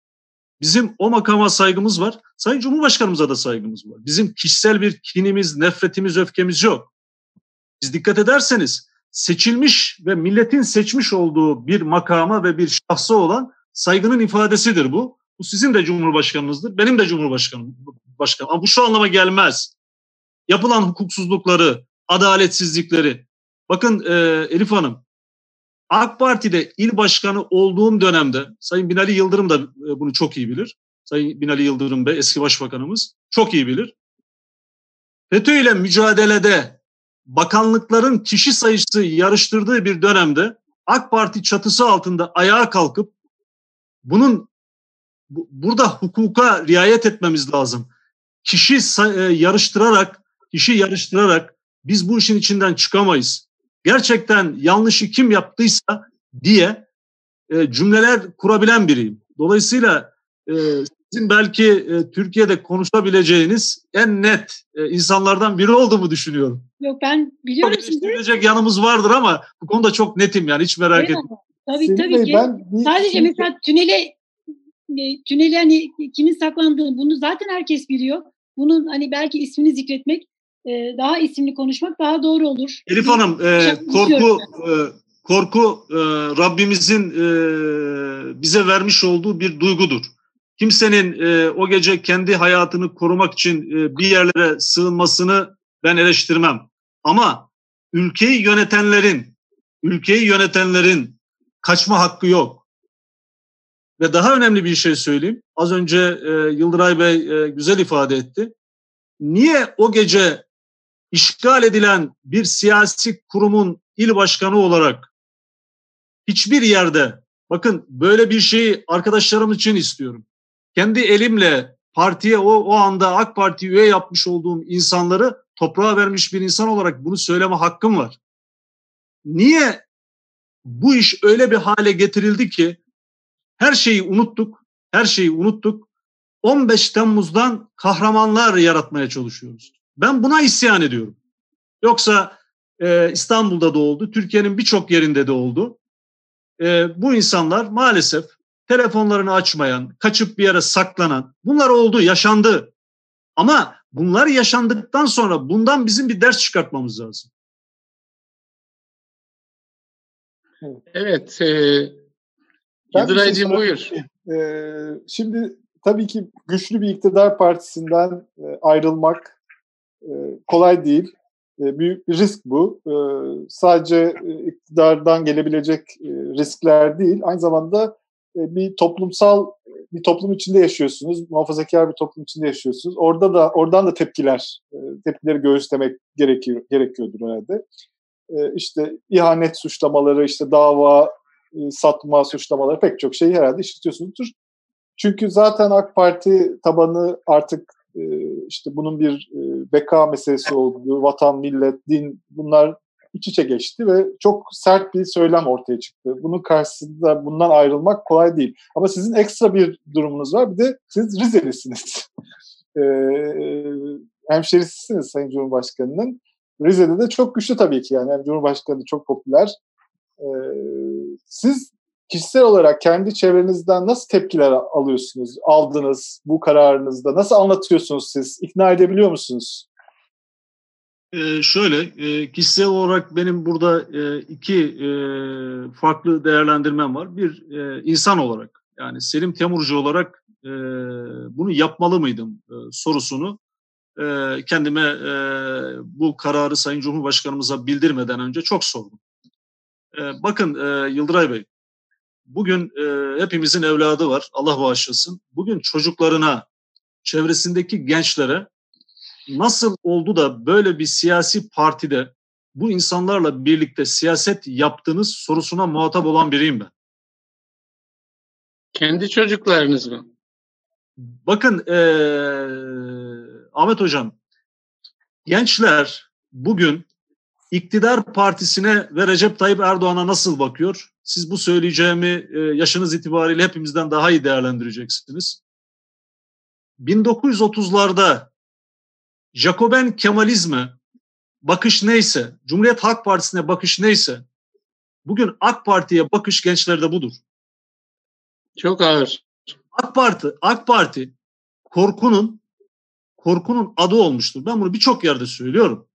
Bizim o makama saygımız var. Sayın Cumhurbaşkanımıza da saygımız var. Bizim kişisel bir kinimiz, nefretimiz, öfkemiz yok. Biz dikkat ederseniz seçilmiş ve milletin seçmiş olduğu bir makama ve bir şahsa olan saygının ifadesidir bu. Bu sizin de cumhurbaşkanınızdır, benim de cumhurbaşkanım. Başkanım. Ama bu şu anlama gelmez. Yapılan hukuksuzlukları, adaletsizlikleri. Bakın e, Elif Hanım, AK Parti'de il başkanı olduğum dönemde, Sayın Binali Yıldırım da e, bunu çok iyi bilir. Sayın Binali Yıldırım Bey, eski başbakanımız çok iyi bilir. FETÖ ile mücadelede bakanlıkların kişi sayısı yarıştırdığı bir dönemde AK Parti çatısı altında ayağa kalkıp bunun burada hukuka riayet etmemiz lazım. Kişi e, yarıştırarak, kişi yarıştırarak biz bu işin içinden çıkamayız. Gerçekten yanlışı kim yaptıysa diye e, cümleler kurabilen biriyim. Dolayısıyla e, sizin belki Türkiye'de konuşabileceğiniz en net insanlardan biri olduğumu düşünüyorum. Yok ben biliyorum sizi. yanımız vardır ama bu konuda çok netim yani hiç merak etmeyin. Tabii Senin tabii ki. Ben Sadece şey... mesela tünele tüneli hani kimin saklandığını bunu zaten herkes biliyor. Bunun hani belki ismini zikretmek e, daha isimli konuşmak daha doğru olur. Elif Hanım e, korku e, korku e, Rabbimizin e, bize vermiş olduğu bir duygudur. Kimsenin e, o gece kendi hayatını korumak için e, bir yerlere sığınmasını ben eleştirmem. Ama ülkeyi yönetenlerin ülkeyi yönetenlerin kaçma hakkı yok. Ve daha önemli bir şey söyleyeyim. Az önce e, Yıldıray Bey e, güzel ifade etti. Niye o gece işgal edilen bir siyasi kurumun il başkanı olarak hiçbir yerde bakın böyle bir şeyi arkadaşlarım için istiyorum. Kendi elimle partiye o, o anda AK Parti üye yapmış olduğum insanları toprağa vermiş bir insan olarak bunu söyleme hakkım var. Niye bu iş öyle bir hale getirildi ki her şeyi unuttuk, her şeyi unuttuk. 15 Temmuz'dan kahramanlar yaratmaya çalışıyoruz. Ben buna isyan ediyorum. Yoksa e, İstanbul'da da oldu, Türkiye'nin birçok yerinde de oldu. E, bu insanlar maalesef telefonlarını açmayan, kaçıp bir yere saklanan, bunlar oldu, yaşandı. Ama bunlar yaşandıktan sonra bundan bizim bir ders çıkartmamız lazım. Evet, e, Yıldıraycığım şey buyur. E, şimdi tabii ki güçlü bir iktidar partisinden e, ayrılmak e, kolay değil. E, büyük bir risk bu. E, sadece e, iktidardan gelebilecek e, riskler değil, aynı zamanda e, bir toplumsal bir toplum içinde yaşıyorsunuz, muhafazakar bir toplum içinde yaşıyorsunuz. Orada da oradan da tepkiler, e, tepkileri göğüslemek gerekiyor gerekiyordur herhalde. E, işte ihanet suçlamaları, işte dava satma suçlamaları pek çok şeyi herhalde işitiyorsunuzdur. Çünkü zaten AK Parti tabanı artık e, işte bunun bir e, beka meselesi olduğu, vatan, millet, din bunlar iç içe geçti ve çok sert bir söylem ortaya çıktı. Bunun karşısında bundan ayrılmak kolay değil. Ama sizin ekstra bir durumunuz var. Bir de siz Rizelisiniz. ee, hemşerisisiniz Sayın Cumhurbaşkanı'nın. Rize'de de çok güçlü tabii ki yani. Hem Cumhurbaşkanı çok popüler. Ee, siz kişisel olarak kendi çevrenizden nasıl tepkiler alıyorsunuz, aldınız bu kararınızda? Nasıl anlatıyorsunuz siz? İkna edebiliyor musunuz? Ee, şöyle, e, kişisel olarak benim burada e, iki e, farklı değerlendirmem var. Bir, e, insan olarak, yani Selim Temurcu olarak e, bunu yapmalı mıydım e, sorusunu e, kendime e, bu kararı Sayın Cumhurbaşkanımıza bildirmeden önce çok sordum. E, bakın e, Yıldıray Bey, bugün e, hepimizin evladı var, Allah bağışlasın. Bugün çocuklarına, çevresindeki gençlere nasıl oldu da böyle bir siyasi partide bu insanlarla birlikte siyaset yaptığınız sorusuna muhatap olan biriyim ben. Kendi çocuklarınız mı? Bakın ee, Ahmet Hocam, gençler bugün iktidar partisine ve Recep Tayyip Erdoğan'a nasıl bakıyor? Siz bu söyleyeceğimi e, yaşınız itibariyle hepimizden daha iyi değerlendireceksiniz. 1930'larda Jacoben Kemalizme bakış neyse, Cumhuriyet Halk Partisi'ne bakış neyse, bugün AK Parti'ye bakış gençlerde budur. Çok ağır. AK Parti, AK Parti korkunun korkunun adı olmuştur. Ben bunu birçok yerde söylüyorum.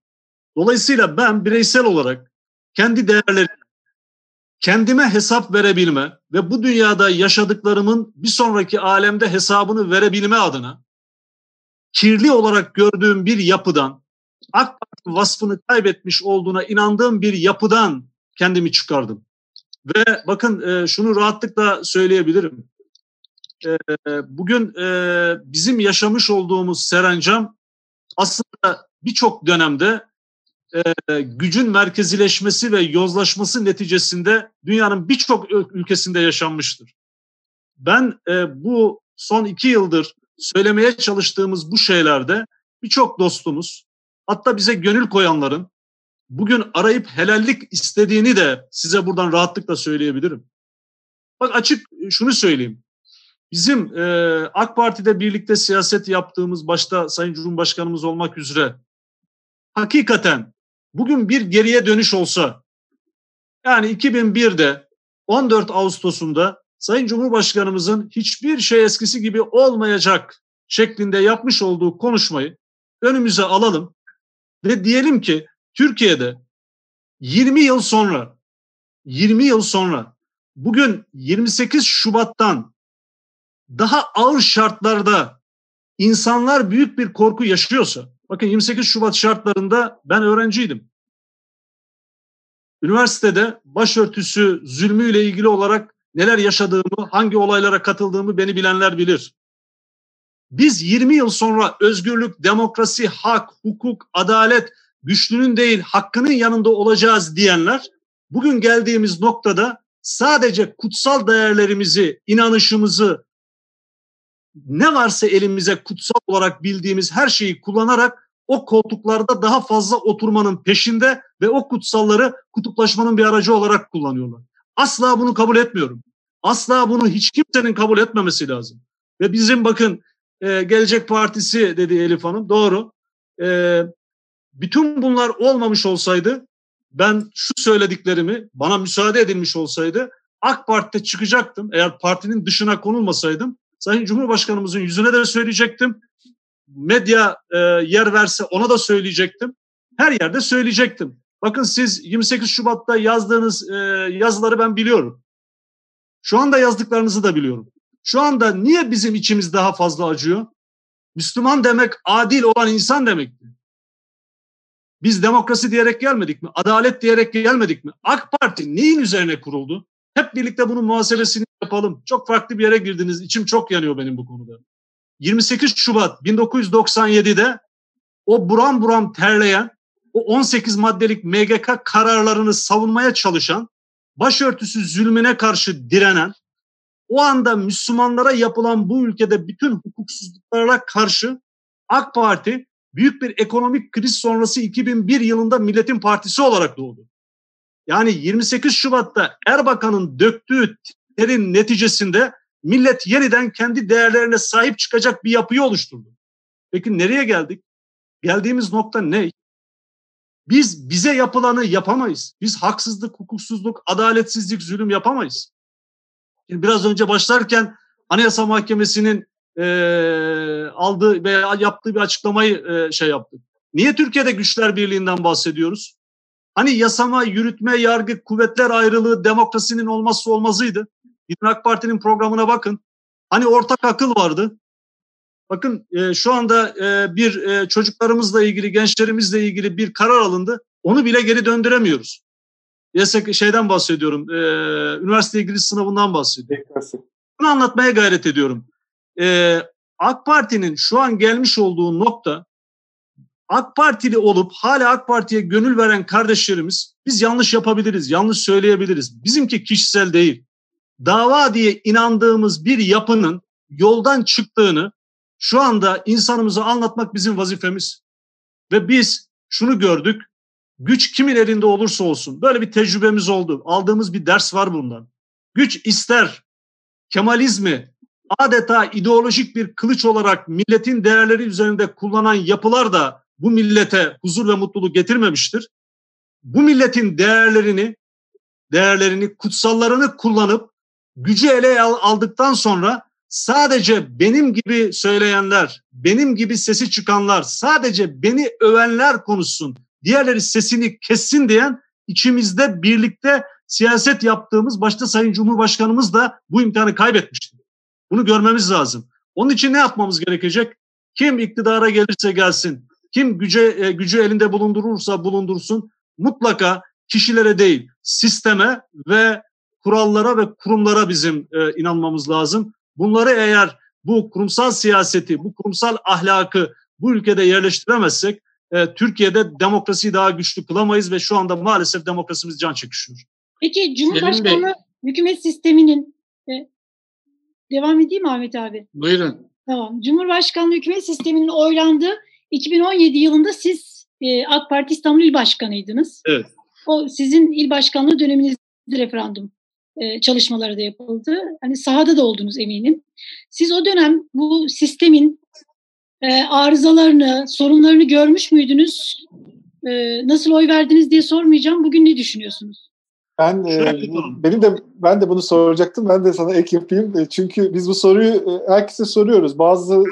Dolayısıyla ben bireysel olarak kendi değerleri kendime hesap verebilme ve bu dünyada yaşadıklarımın bir sonraki alemde hesabını verebilme adına kirli olarak gördüğüm bir yapıdan, AK Parti vasfını kaybetmiş olduğuna inandığım bir yapıdan kendimi çıkardım. Ve bakın e, şunu rahatlıkla söyleyebilirim. E, bugün e, bizim yaşamış olduğumuz serencam aslında birçok dönemde gücün merkezileşmesi ve yozlaşması neticesinde dünyanın birçok ülkesinde yaşanmıştır. Ben bu son iki yıldır söylemeye çalıştığımız bu şeylerde birçok dostumuz hatta bize gönül koyanların bugün arayıp helallik istediğini de size buradan rahatlıkla söyleyebilirim. Bak açık şunu söyleyeyim. Bizim e, AK Parti'de birlikte siyaset yaptığımız başta Sayın Cumhurbaşkanımız olmak üzere hakikaten bugün bir geriye dönüş olsa yani 2001'de 14 Ağustos'unda Sayın Cumhurbaşkanımızın hiçbir şey eskisi gibi olmayacak şeklinde yapmış olduğu konuşmayı önümüze alalım ve diyelim ki Türkiye'de 20 yıl sonra 20 yıl sonra bugün 28 Şubat'tan daha ağır şartlarda insanlar büyük bir korku yaşıyorsa bakın 28 Şubat şartlarında ben öğrenciydim. Üniversitede başörtüsü zulmüyle ilgili olarak neler yaşadığımı, hangi olaylara katıldığımı beni bilenler bilir. Biz 20 yıl sonra özgürlük, demokrasi, hak, hukuk, adalet, güçlünün değil hakkının yanında olacağız diyenler bugün geldiğimiz noktada sadece kutsal değerlerimizi, inanışımızı, ne varsa elimize kutsal olarak bildiğimiz her şeyi kullanarak o koltuklarda daha fazla oturmanın peşinde ve o kutsalları kutuplaşmanın bir aracı olarak kullanıyorlar. Asla bunu kabul etmiyorum. Asla bunu hiç kimsenin kabul etmemesi lazım. Ve bizim bakın e, Gelecek Partisi dedi Elif Hanım doğru. E, bütün bunlar olmamış olsaydı ben şu söylediklerimi bana müsaade edilmiş olsaydı AK Parti'de çıkacaktım. Eğer partinin dışına konulmasaydım Sayın Cumhurbaşkanımızın yüzüne de söyleyecektim. Medya e, yer verse ona da söyleyecektim. Her yerde söyleyecektim. Bakın siz 28 Şubat'ta yazdığınız e, yazıları ben biliyorum. Şu anda yazdıklarınızı da biliyorum. Şu anda niye bizim içimiz daha fazla acıyor? Müslüman demek adil olan insan demekti. Biz demokrasi diyerek gelmedik mi? Adalet diyerek gelmedik mi? AK Parti neyin üzerine kuruldu? Hep birlikte bunun muhasebesini yapalım. Çok farklı bir yere girdiniz. İçim çok yanıyor benim bu konuda. 28 Şubat 1997'de o buram buram terleyen, o 18 maddelik MGK kararlarını savunmaya çalışan, başörtüsü zulmüne karşı direnen, o anda Müslümanlara yapılan bu ülkede bütün hukuksuzluklara karşı AK Parti büyük bir ekonomik kriz sonrası 2001 yılında Milletin Partisi olarak doğdu. Yani 28 Şubat'ta Erbakan'ın döktüğü terin neticesinde millet yeniden kendi değerlerine sahip çıkacak bir yapıyı oluşturdu. Peki nereye geldik? Geldiğimiz nokta ne? Biz bize yapılanı yapamayız. Biz haksızlık, hukuksuzluk, adaletsizlik, zulüm yapamayız. Şimdi biraz önce başlarken Anayasa Mahkemesi'nin e, aldığı veya yaptığı bir açıklamayı e, şey yaptık. Niye Türkiye'de güçler birliğinden bahsediyoruz? Hani yasama, yürütme, yargı, kuvvetler ayrılığı demokrasinin olmazsa olmazıydı. Gidin AK Parti'nin programına bakın. Hani ortak akıl vardı. Bakın e, şu anda e, bir e, çocuklarımızla ilgili, gençlerimizle ilgili bir karar alındı. Onu bile geri döndüremiyoruz. YSK şeyden bahsediyorum. E, üniversite ilgili sınavından bahsediyorum. Bunu anlatmaya gayret ediyorum. E, AK Parti'nin şu an gelmiş olduğu nokta AK Partili olup hala AK Parti'ye gönül veren kardeşlerimiz biz yanlış yapabiliriz, yanlış söyleyebiliriz. Bizimki kişisel değil. Dava diye inandığımız bir yapının yoldan çıktığını şu anda insanımıza anlatmak bizim vazifemiz. Ve biz şunu gördük. Güç kimin elinde olursa olsun böyle bir tecrübemiz oldu. Aldığımız bir ders var bundan. Güç ister Kemalizmi adeta ideolojik bir kılıç olarak milletin değerleri üzerinde kullanan yapılar da bu millete huzur ve mutluluk getirmemiştir. Bu milletin değerlerini, değerlerini, kutsallarını kullanıp gücü ele aldıktan sonra sadece benim gibi söyleyenler, benim gibi sesi çıkanlar, sadece beni övenler konuşsun, diğerleri sesini kessin diyen içimizde birlikte siyaset yaptığımız başta Sayın Cumhurbaşkanımız da bu imkanı kaybetmişti. Bunu görmemiz lazım. Onun için ne yapmamız gerekecek? Kim iktidara gelirse gelsin, kim güce, e, gücü elinde bulundurursa bulundursun mutlaka kişilere değil sisteme ve kurallara ve kurumlara bizim e, inanmamız lazım. Bunları eğer bu kurumsal siyaseti, bu kurumsal ahlakı bu ülkede yerleştiremezsek e, Türkiye'de demokrasiyi daha güçlü kılamayız ve şu anda maalesef demokrasimiz can çekişiyor. Peki Cumhurbaşkanlığı hükümet sisteminin e, devam edeyim Ahmet abi? Buyurun. Tamam. Cumhurbaşkanlığı hükümet sisteminin oylandığı 2017 yılında siz e, AK Parti İstanbul İl Başkanıydınız. Evet. O sizin il başkanlığı döneminizde referandum e, çalışmaları da yapıldı. Hani sahada da oldunuz eminim. Siz o dönem bu sistemin e, arızalarını, sorunlarını görmüş müydünüz? E, nasıl oy verdiniz diye sormayacağım. Bugün ne düşünüyorsunuz? Ben e, benim de ben de bunu soracaktım. Ben de sana ek yapayım. E, çünkü biz bu soruyu e, herkese soruyoruz. Bazı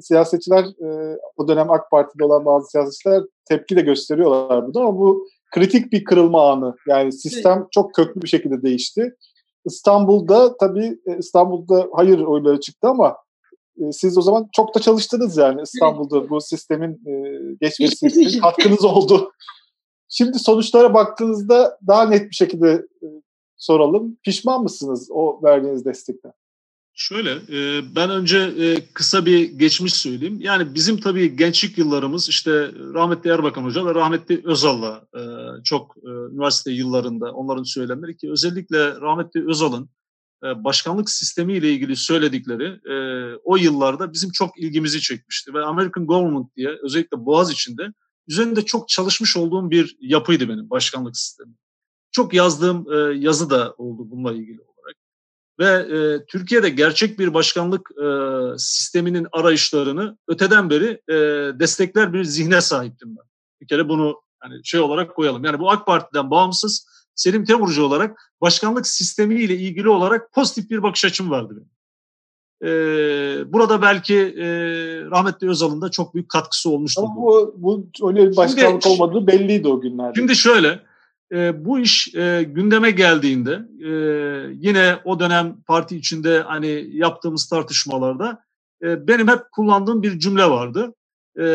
siyasetçiler e, o dönem AK Parti'de olan bazı siyasetçiler tepki de gösteriyorlar burada ama bu kritik bir kırılma anı. Yani sistem çok köklü bir şekilde değişti. İstanbul'da tabii e, İstanbul'da hayır oyları çıktı ama e, siz o zaman çok da çalıştınız yani İstanbul'da bu sistemin e, geçmesi için katkınız oldu. Şimdi sonuçlara baktığınızda daha net bir şekilde soralım. Pişman mısınız o verdiğiniz destekten? Şöyle, e, ben önce e, kısa bir geçmiş söyleyeyim. Yani bizim tabii gençlik yıllarımız işte rahmetli Erbakan Hoca ve rahmetli Özal'la e, çok üniversite yıllarında onların söylemleri ki özellikle rahmetli Özal'ın başkanlık sistemi ile ilgili söyledikleri o yıllarda bizim çok ilgimizi çekmişti. Ve American Government diye özellikle Boğaz içinde üzerinde çok çalışmış olduğum bir yapıydı benim başkanlık sistemi. Çok yazdığım yazı da oldu bununla ilgili ve e, Türkiye'de gerçek bir başkanlık e, sisteminin arayışlarını öteden beri e, destekler bir zihne sahiptim ben. Bir kere bunu hani şey olarak koyalım. Yani bu AK Parti'den bağımsız Selim Temurcu olarak başkanlık sistemiyle ilgili olarak pozitif bir bakış açım vardı benim. Ee, burada belki e, rahmetli Özal'ın da çok büyük katkısı olmuştu. Ama bu, bu öyle bir başkanlık şimdi, olmadığı belliydi o günlerde. Şimdi şöyle, e, bu iş e, gündeme geldiğinde e, yine o dönem parti içinde hani yaptığımız tartışmalarda e, benim hep kullandığım bir cümle vardı. E,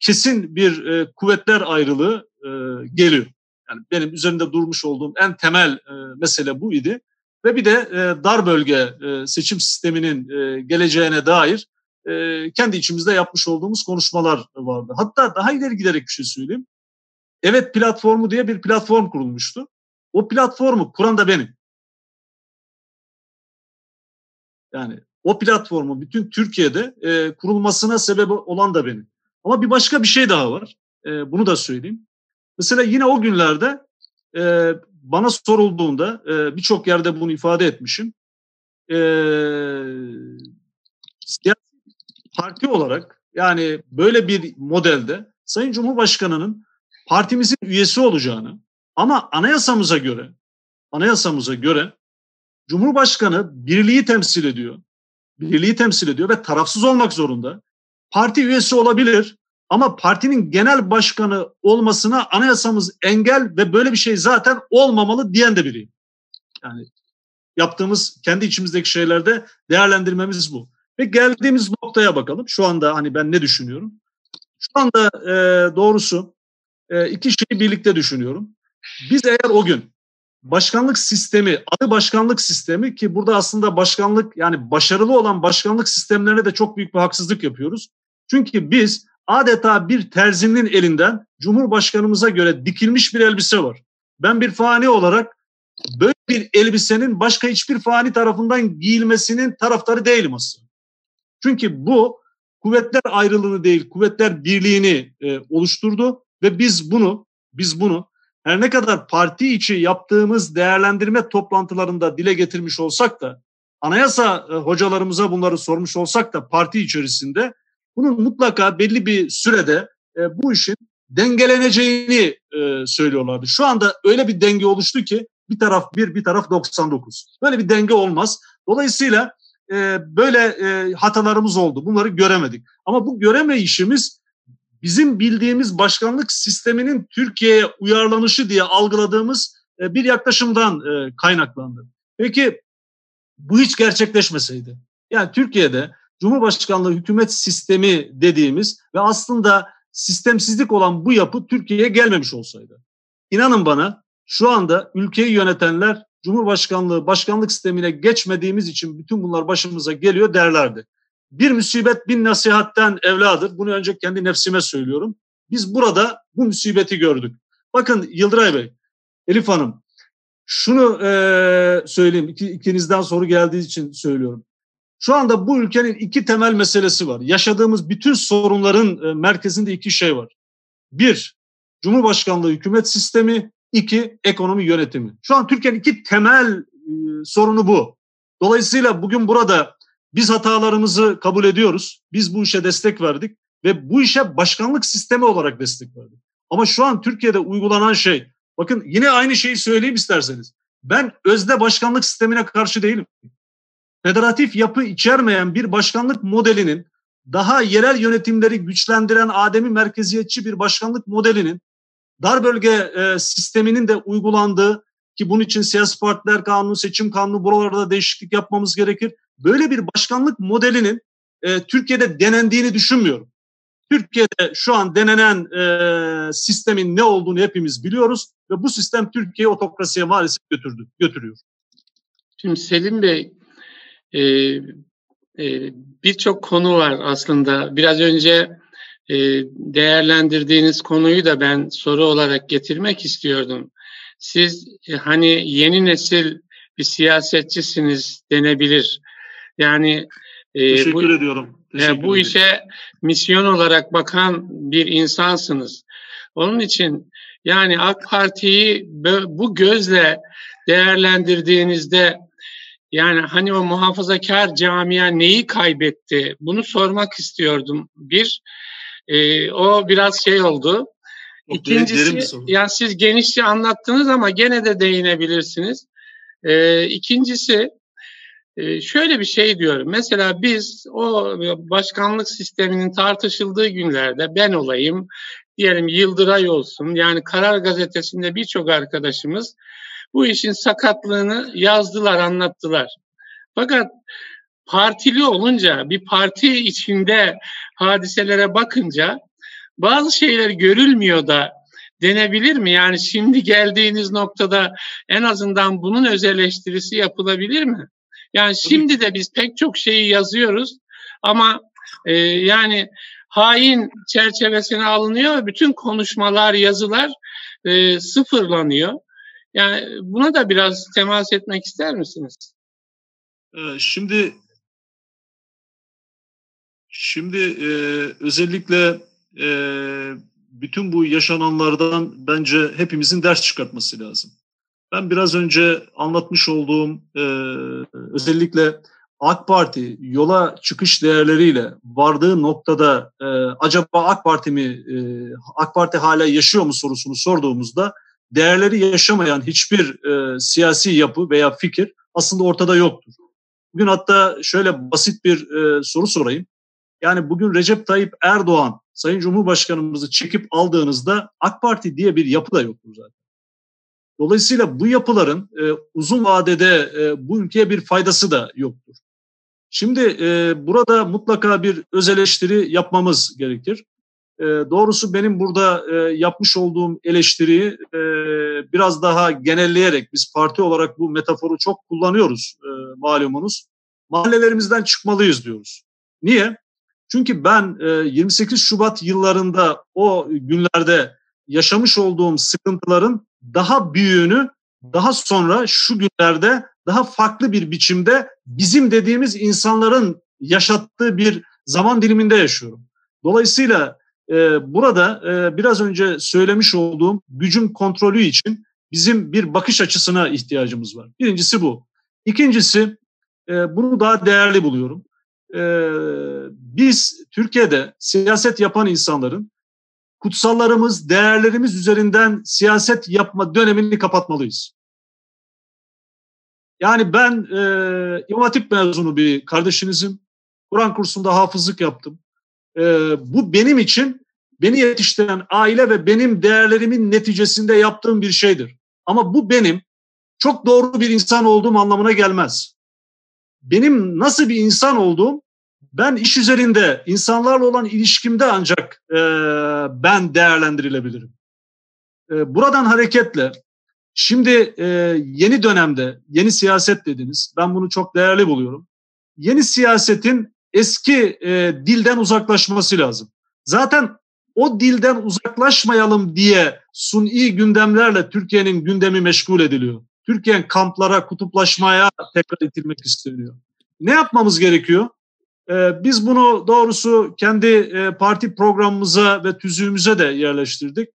kesin bir e, kuvvetler ayrılığı e, geliyor. Yani benim üzerinde durmuş olduğum en temel e, mesele bu idi. ve bir de e, dar bölge e, seçim sisteminin e, geleceğine dair e, kendi içimizde yapmış olduğumuz konuşmalar vardı. Hatta daha ileri giderek bir şey söyleyeyim. Evet platformu diye bir platform kurulmuştu. O platformu kuran da benim. Yani o platformu bütün Türkiye'de e, kurulmasına sebep olan da benim. Ama bir başka bir şey daha var. E, bunu da söyleyeyim. Mesela yine o günlerde e, bana sorulduğunda e, birçok yerde bunu ifade etmişim. E, siyasi parti olarak yani böyle bir modelde Sayın Cumhurbaşkanı'nın partimizin üyesi olacağını ama anayasamıza göre anayasamıza göre Cumhurbaşkanı birliği temsil ediyor. Birliği temsil ediyor ve tarafsız olmak zorunda. Parti üyesi olabilir ama partinin genel başkanı olmasına anayasamız engel ve böyle bir şey zaten olmamalı diyen de biriyim. Yani yaptığımız kendi içimizdeki şeylerde değerlendirmemiz bu. Ve geldiğimiz noktaya bakalım. Şu anda hani ben ne düşünüyorum? Şu anda e, doğrusu e, iki şeyi birlikte düşünüyorum. Biz eğer o gün başkanlık sistemi, adı başkanlık sistemi ki burada aslında başkanlık yani başarılı olan başkanlık sistemlerine de çok büyük bir haksızlık yapıyoruz. Çünkü biz adeta bir terzinin elinden Cumhurbaşkanımıza göre dikilmiş bir elbise var. Ben bir fani olarak böyle bir elbisenin başka hiçbir fani tarafından giyilmesinin taraftarı değilim aslında. Çünkü bu kuvvetler ayrılığını değil, kuvvetler birliğini e, oluşturdu ve biz bunu biz bunu her ne kadar parti içi yaptığımız değerlendirme toplantılarında dile getirmiş olsak da anayasa e, hocalarımıza bunları sormuş olsak da parti içerisinde bunun mutlaka belli bir sürede e, bu işin dengeleneceğini e, söylüyorlardı. Şu anda öyle bir denge oluştu ki bir taraf bir, bir taraf 99. Böyle bir denge olmaz. Dolayısıyla e, böyle e, hatalarımız oldu. Bunları göremedik. Ama bu göremeyişimiz bizim bildiğimiz başkanlık sisteminin Türkiye'ye uyarlanışı diye algıladığımız e, bir yaklaşımdan e, kaynaklandı. Peki bu hiç gerçekleşmeseydi? Yani Türkiye'de Cumhurbaşkanlığı hükümet sistemi dediğimiz ve aslında sistemsizlik olan bu yapı Türkiye'ye gelmemiş olsaydı. İnanın bana şu anda ülkeyi yönetenler Cumhurbaşkanlığı başkanlık sistemine geçmediğimiz için bütün bunlar başımıza geliyor derlerdi. Bir musibet bin nasihatten evladır. Bunu önce kendi nefsime söylüyorum. Biz burada bu musibeti gördük. Bakın Yıldıray Bey, Elif Hanım, şunu e, söyleyeyim. İki, ikinizden soru geldiği için söylüyorum. Şu anda bu ülkenin iki temel meselesi var. Yaşadığımız bütün sorunların e, merkezinde iki şey var. Bir, Cumhurbaşkanlığı hükümet sistemi. iki ekonomi yönetimi. Şu an Türkiye'nin iki temel e, sorunu bu. Dolayısıyla bugün burada biz hatalarımızı kabul ediyoruz. Biz bu işe destek verdik ve bu işe başkanlık sistemi olarak destek verdik. Ama şu an Türkiye'de uygulanan şey, bakın yine aynı şeyi söyleyeyim isterseniz. Ben özde başkanlık sistemine karşı değilim federatif yapı içermeyen bir başkanlık modelinin daha yerel yönetimleri güçlendiren ademi merkeziyetçi bir başkanlık modelinin dar bölge e, sisteminin de uygulandığı ki bunun için siyasi partiler kanunu, seçim kanunu buralarda değişiklik yapmamız gerekir. Böyle bir başkanlık modelinin e, Türkiye'de denendiğini düşünmüyorum. Türkiye'de şu an denenen e, sistemin ne olduğunu hepimiz biliyoruz ve bu sistem Türkiye'yi otokrasiye maalesef götürdü, götürüyor. Şimdi Selim Bey e, e, birçok konu var aslında. Biraz önce e, değerlendirdiğiniz konuyu da ben soru olarak getirmek istiyordum. Siz e, hani yeni nesil bir siyasetçisiniz denebilir. Yani e, Teşekkür bu, ediyorum. E, Teşekkür e, bu işe misyon olarak bakan bir insansınız. Onun için yani AK Parti'yi bu gözle değerlendirdiğinizde yani hani o muhafazakar camia neyi kaybetti? Bunu sormak istiyordum. Bir, e, o biraz şey oldu. O İkincisi, yani siz genişçe anlattınız ama gene de değinebilirsiniz. E, ikincisi, e, şöyle bir şey diyorum. Mesela biz o başkanlık sisteminin tartışıldığı günlerde ben olayım, diyelim Yıldıray olsun, yani Karar Gazetesi'nde birçok arkadaşımız bu işin sakatlığını yazdılar, anlattılar. Fakat partili olunca, bir parti içinde hadiselere bakınca bazı şeyler görülmüyor da denebilir mi? Yani şimdi geldiğiniz noktada en azından bunun öz eleştirisi yapılabilir mi? Yani şimdi de biz pek çok şeyi yazıyoruz ama e, yani hain çerçevesine alınıyor. Bütün konuşmalar, yazılar e, sıfırlanıyor. Yani buna da biraz temas etmek ister misiniz? Ee, şimdi şimdi e, özellikle e, bütün bu yaşananlardan bence hepimizin ders çıkartması lazım. Ben biraz önce anlatmış olduğum e, özellikle AK Parti yola çıkış değerleriyle vardığı noktada e, acaba AK Parti mi e, AK Parti hala yaşıyor mu sorusunu sorduğumuzda değerleri yaşamayan hiçbir e, siyasi yapı veya fikir aslında ortada yoktur. Bugün hatta şöyle basit bir e, soru sorayım. Yani bugün Recep Tayyip Erdoğan Sayın Cumhurbaşkanımızı çekip aldığınızda AK Parti diye bir yapı da yoktur zaten. Dolayısıyla bu yapıların e, uzun vadede e, bu ülkeye bir faydası da yoktur. Şimdi e, burada mutlaka bir öz eleştiri yapmamız gerekir. E, doğrusu benim burada e, yapmış olduğum eleştiriyi e, biraz daha genelleyerek biz parti olarak bu metaforu çok kullanıyoruz e, malumunuz. Mahallelerimizden çıkmalıyız diyoruz. Niye? Çünkü ben e, 28 Şubat yıllarında o günlerde yaşamış olduğum sıkıntıların daha büyüğünü daha sonra şu günlerde daha farklı bir biçimde bizim dediğimiz insanların yaşattığı bir zaman diliminde yaşıyorum. Dolayısıyla e, burada e, biraz önce söylemiş olduğum gücün kontrolü için bizim bir bakış açısına ihtiyacımız var. Birincisi bu. İkincisi e, bunu daha değerli buluyorum. E, biz Türkiye'de siyaset yapan insanların kutsallarımız, değerlerimiz üzerinden siyaset yapma dönemini kapatmalıyız. Yani ben e, İmam Hatip mezunu bir kardeşinizim. Kur'an kursunda hafızlık yaptım. E, bu benim için beni yetiştiren aile ve benim değerlerimin neticesinde yaptığım bir şeydir. Ama bu benim çok doğru bir insan olduğum anlamına gelmez. Benim nasıl bir insan olduğum ben iş üzerinde insanlarla olan ilişkimde ancak e, ben değerlendirilebilirim. E, buradan hareketle şimdi e, yeni dönemde yeni siyaset dediniz. Ben bunu çok değerli buluyorum. Yeni siyasetin eski e, dilden uzaklaşması lazım. Zaten o dilden uzaklaşmayalım diye suni gündemlerle Türkiye'nin gündemi meşgul ediliyor. Türkiye'nin kamplara, kutuplaşmaya tekrar itilmek isteniyor. Ne yapmamız gerekiyor? Ee, biz bunu doğrusu kendi e, parti programımıza ve tüzüğümüze de yerleştirdik.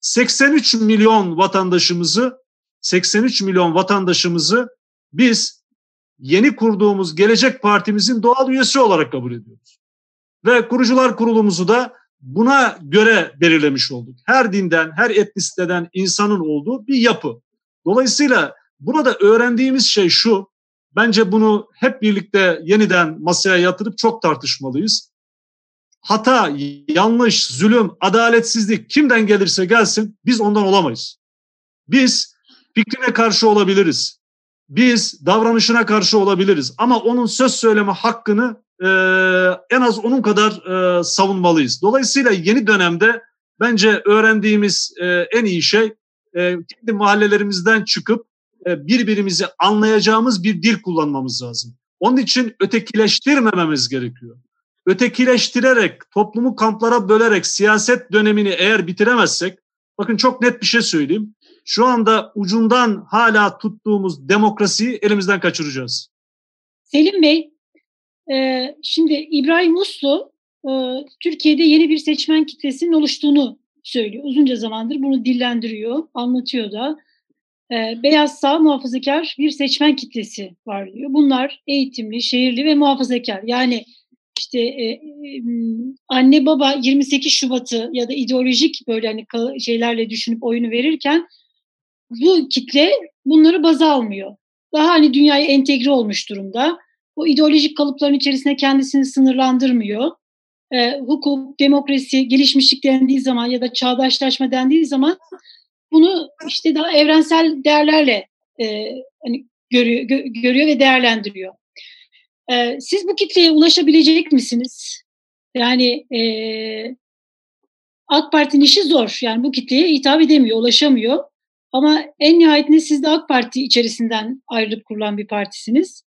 83 milyon vatandaşımızı 83 milyon vatandaşımızı biz yeni kurduğumuz Gelecek Partimizin doğal üyesi olarak kabul ediyoruz. Ve kurucular kurulumuzu da buna göre belirlemiş olduk. Her dinden, her etnisiteden insanın olduğu bir yapı. Dolayısıyla burada öğrendiğimiz şey şu, Bence bunu hep birlikte yeniden masaya yatırıp çok tartışmalıyız. Hata, yanlış, zulüm, adaletsizlik kimden gelirse gelsin biz ondan olamayız. Biz fikrine karşı olabiliriz. Biz davranışına karşı olabiliriz. Ama onun söz söyleme hakkını e, en az onun kadar e, savunmalıyız. Dolayısıyla yeni dönemde bence öğrendiğimiz e, en iyi şey e, kendi mahallelerimizden çıkıp birbirimizi anlayacağımız bir dil kullanmamız lazım. Onun için ötekileştirmememiz gerekiyor. Ötekileştirerek, toplumu kamplara bölerek siyaset dönemini eğer bitiremezsek, bakın çok net bir şey söyleyeyim. Şu anda ucundan hala tuttuğumuz demokrasiyi elimizden kaçıracağız. Selim Bey, e, şimdi İbrahim Uslu e, Türkiye'de yeni bir seçmen kitlesinin oluştuğunu söylüyor. Uzunca zamandır bunu dillendiriyor, anlatıyor da e, beyaz sağ muhafazakar bir seçmen kitlesi var diyor. Bunlar eğitimli, şehirli ve muhafazakar. Yani işte e, e, anne baba 28 Şubat'ı ya da ideolojik böyle hani şeylerle düşünüp oyunu verirken bu kitle bunları baza almıyor. Daha hani dünyaya entegre olmuş durumda. O ideolojik kalıpların içerisinde kendisini sınırlandırmıyor. E, hukuk, demokrasi, gelişmişlik dendiği zaman ya da çağdaşlaşma dendiği zaman bunu işte daha evrensel değerlerle e, hani görüyor, gö, görüyor ve değerlendiriyor. E, siz bu kitleye ulaşabilecek misiniz? Yani e, AK Parti'nin işi zor. Yani bu kitleye hitap edemiyor, ulaşamıyor. Ama en nihayetinde siz de AK Parti içerisinden ayrılıp kurulan bir partisiniz.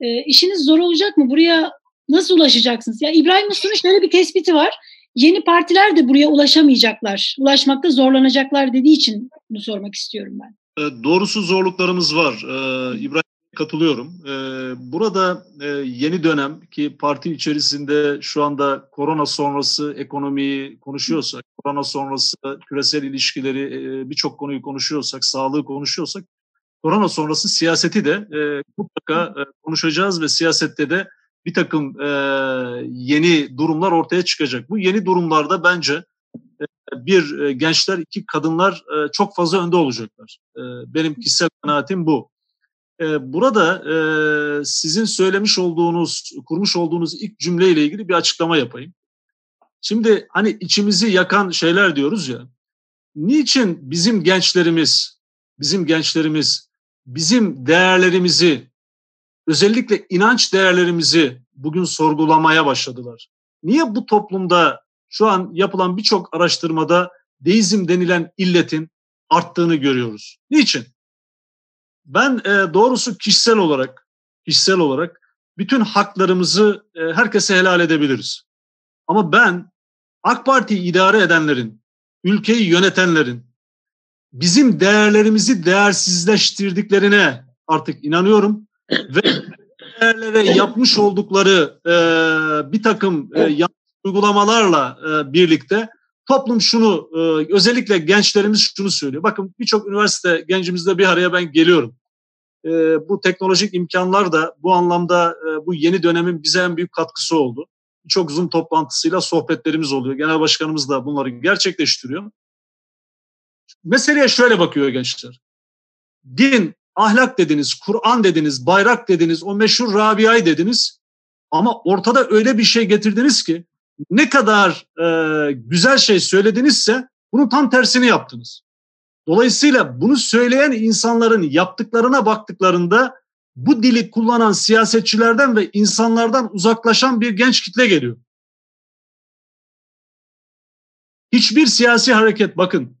E, işiniz zor olacak mı? Buraya nasıl ulaşacaksınız? Ya İbrahim Uslu'nun şöyle bir tespiti var. Yeni partiler de buraya ulaşamayacaklar, ulaşmakta zorlanacaklar dediği için bunu sormak istiyorum ben. E, doğrusu zorluklarımız var. Ee, İbrahim katılıyorum. Ee, burada e, yeni dönem ki parti içerisinde şu anda korona sonrası ekonomiyi konuşuyorsak, korona sonrası küresel ilişkileri e, birçok konuyu konuşuyorsak, sağlığı konuşuyorsak, korona sonrası siyaseti de e, mutlaka konuşacağız ve siyasette de bir takım e, yeni durumlar ortaya çıkacak. Bu yeni durumlarda bence e, bir e, gençler, iki kadınlar e, çok fazla önde olacaklar. E, benim kişisel kanaatim bu. E, burada e, sizin söylemiş olduğunuz, kurmuş olduğunuz ilk cümleyle ilgili bir açıklama yapayım. Şimdi hani içimizi yakan şeyler diyoruz ya. Niçin bizim gençlerimiz, bizim gençlerimiz bizim değerlerimizi, özellikle inanç değerlerimizi bugün sorgulamaya başladılar? Niye bu toplumda şu an yapılan birçok araştırmada deizm denilen illetin arttığını görüyoruz? Niçin? Ben e, doğrusu kişisel olarak, kişisel olarak bütün haklarımızı e, herkese helal edebiliriz. Ama ben AK Parti idare edenlerin, ülkeyi yönetenlerin bizim değerlerimizi değersizleştirdiklerine artık inanıyorum ve değerlere yapmış oldukları e, bir takım e, uygulamalarla e, birlikte toplum şunu e, özellikle gençlerimiz şunu söylüyor. Bakın birçok üniversite gencimizde bir araya ben geliyorum. E, bu teknolojik imkanlar da bu anlamda e, bu yeni dönemin bize en büyük katkısı oldu. Çok Zoom toplantısıyla sohbetlerimiz oluyor. Genel başkanımız da bunları gerçekleştiriyor. Meseleye şöyle bakıyor gençler. Din, ahlak dediniz, Kur'an dediniz, bayrak dediniz, o meşhur Rabia'yı dediniz. Ama ortada öyle bir şey getirdiniz ki ne kadar e, güzel şey söyledinizse bunun tam tersini yaptınız. Dolayısıyla bunu söyleyen insanların yaptıklarına baktıklarında bu dili kullanan siyasetçilerden ve insanlardan uzaklaşan bir genç kitle geliyor. Hiçbir siyasi hareket bakın